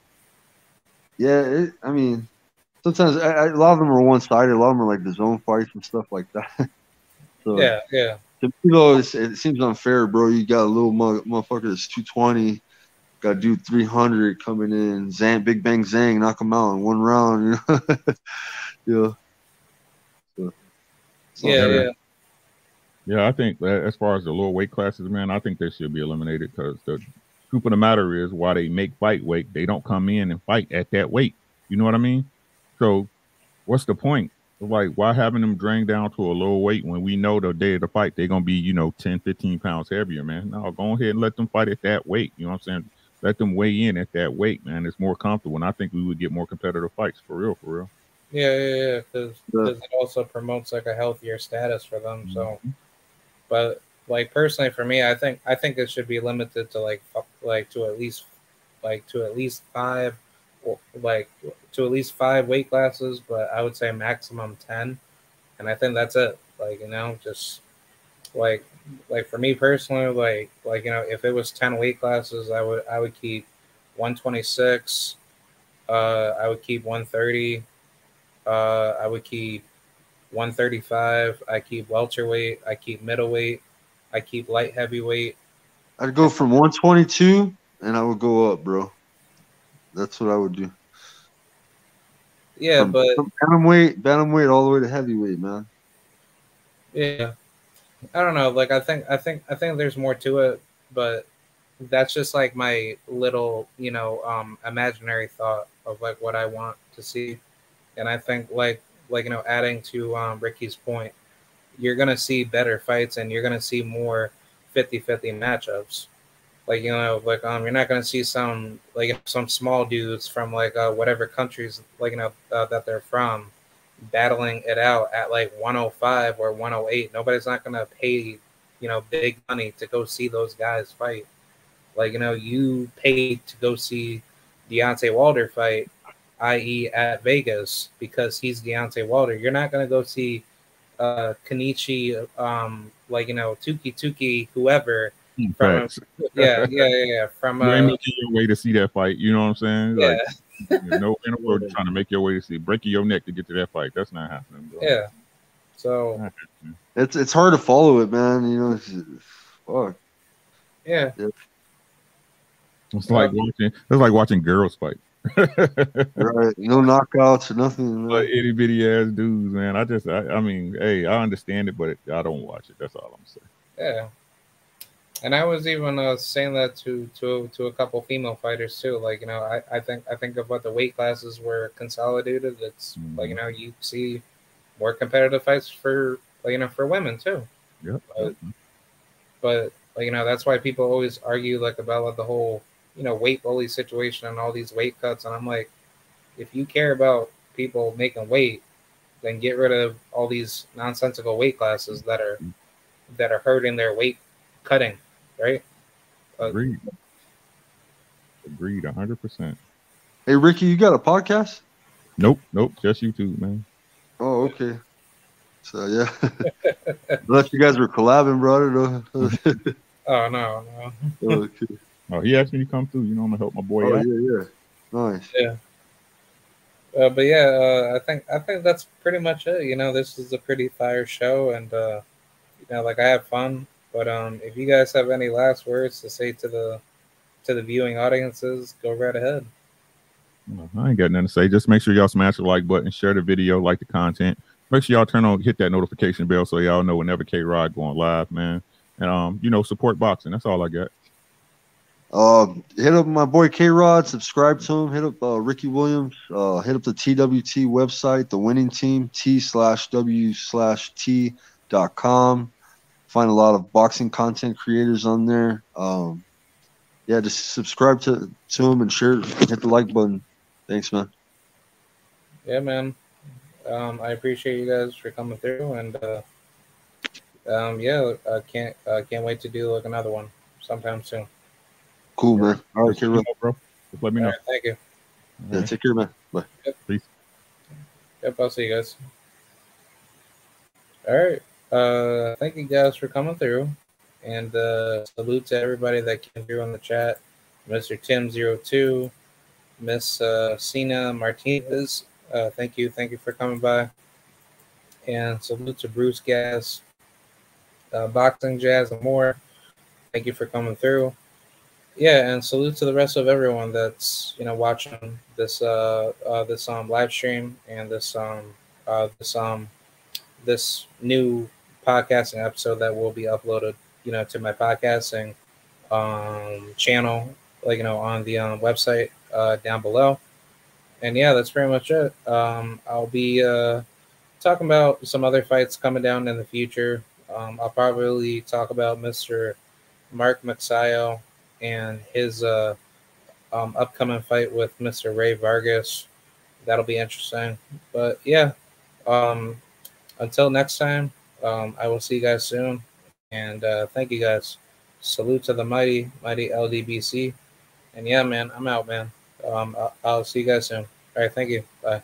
yeah, it, I mean, sometimes I, I, a lot of them are one sided. A lot of them are like the zone fights and stuff like that. so Yeah, yeah. to me though, it's, it seems unfair, bro. You got a little mo- motherfucker that's 220, got to do 300 coming in. Zhang, Big Bang Zhang, knock him out in one round. You know, yeah. So, Yeah, yeah. Yeah, I think that as far as the lower weight classes, man, I think they should be eliminated because the truth of the matter is, why they make fight weight, they don't come in and fight at that weight. You know what I mean? So, what's the point? Like, why having them drain down to a lower weight when we know the day of the fight they're gonna be, you know, 10, 15 pounds heavier, man? No, go ahead and let them fight at that weight. You know what I'm saying? Let them weigh in at that weight, man. It's more comfortable, and I think we would get more competitive fights for real, for real. Yeah, yeah, yeah. Because Yeah. it also promotes like a healthier status for them. So, Mhm. But like personally for me, I think I think it should be limited to like like to at least like to at least five, like to at least five weight classes. But I would say maximum ten, and I think that's it. Like you know, just like like for me personally, like like you know, if it was ten weight classes, I would I would keep one twenty six. Uh, I would keep one thirty. Uh, I would keep 135. I keep welterweight. I keep middleweight. I keep light heavyweight. I'd go from 122 and I would go up, bro. That's what I would do. Yeah, From- but from bantamweight, bantamweight, all the way to heavyweight, man. yeah, I don't know. Like I think I think I think there's more to it, but that's just like my little you know um imaginary thought of like what I want to see, and I think like like you know adding to um, Ricky's point, you're gonna see better fights and you're gonna see more 50-50 matchups. like you know, like um, you're not gonna see some like some small dudes from like uh, whatever countries like you know uh, that they're from battling it out at like 105 or 108. Nobody's not gonna pay you know big money to go see those guys fight. Like you know, you paid to go see Deontay Wilder fight, i.e., at Vegas because he's Deontay Wilder. You're not gonna go see uh Kenichi, um, like you know, Tuki Tuki, whoever. From, yeah, yeah, yeah, yeah. From you uh, ain't making your way to see that fight. You know what I'm saying? yeah, Like, there's no in the world you're trying to make your way to see breaking your neck to get to that fight. That's not happening. Bro. yeah. So It's it's hard to follow it, man. You know, it's, fuck. yeah, It's like watching. It's like watching girls fight. Right. No knockouts or nothing. But man. itty bitty ass dudes, man. I just, I, I mean, hey, I understand it, but it, I don't watch it. That's all I'm saying. yeah. And I was even uh, saying that to to to a couple female fighters too. Like you know, I, I think I think of what the weight classes were consolidated. It's like you know you see more competitive fights for like, you know for women too. Yep. But, but like you know that's why people always argue like about like, the whole you know weight bully situation and all these weight cuts. And I'm like, if you care about people making weight, then get rid of all these nonsensical weight classes that are that are hurting their weight cutting, right? Uh, Agreed. Agreed, hundred percent. Hey, Ricky, you got a podcast? Nope, nope, just YouTube, man. Oh, okay. So yeah, unless you guys were collabing, bro. I don't know. Oh no, no. okay. Oh, he asked me to come through. You know, I'm gonna help my boy Oh out. yeah, yeah. Nice. Uh, but yeah, uh, I think I think that's pretty much it. You know, this is a pretty fire show, and uh, you know, like I have fun. But um, if you guys have any last words to say to the to the viewing audiences, go right ahead. I ain't got nothing to say. Just make sure y'all smash the like button, share the video, like the content. Make sure y'all turn on, hit that notification bell so y'all know whenever K Rod going live, man. And um, you know, support boxing. That's all I got. Um, hit up my boy K Rod. Subscribe to him. Hit up uh, Ricky Williams. Uh, hit up the TWT website, the winning team T slash W slash T dot com. Find a lot of boxing content creators on there. Um, yeah, just subscribe to to him and share. Hit the like button. Thanks, man. Yeah, man. Um, I appreciate you guys for coming through, and uh, um, yeah, I can't uh, can't wait to do like another one sometime soon. Cool, man. All right, Just K let know, bro. Just let me know. right, thank you. All Yeah, right. take care, man. Bye. Yep, I'll see you guys. All right. Uh, thank you guys for coming through, and uh, salute to everybody that came through on the chat. Mr. Tim02, Miss uh, Cena Martinez. Uh, thank you, thank you for coming by, and salute to Bruce Gas, uh, Boxing Jazz, and more. Thank you for coming through. Yeah, and salute to the rest of everyone that's you know watching this uh, uh this um live stream and this um uh this um this new podcasting episode that will be uploaded you know to my podcasting um channel like you know on the um, website uh down below. And yeah that's pretty much it. Um i'll be uh talking about some other fights coming down in the future. Um i'll probably talk about mr mark Magsayo and his uh um, upcoming fight with Mr. Rey Vargas. That'll be interesting. But yeah, um, until next time, um, I will see you guys soon. And uh, thank you guys. Salute to the mighty, mighty LDBC. And yeah, man, I'm out, man. Um, I'll, I'll see you guys soon. All right, thank you. Bye.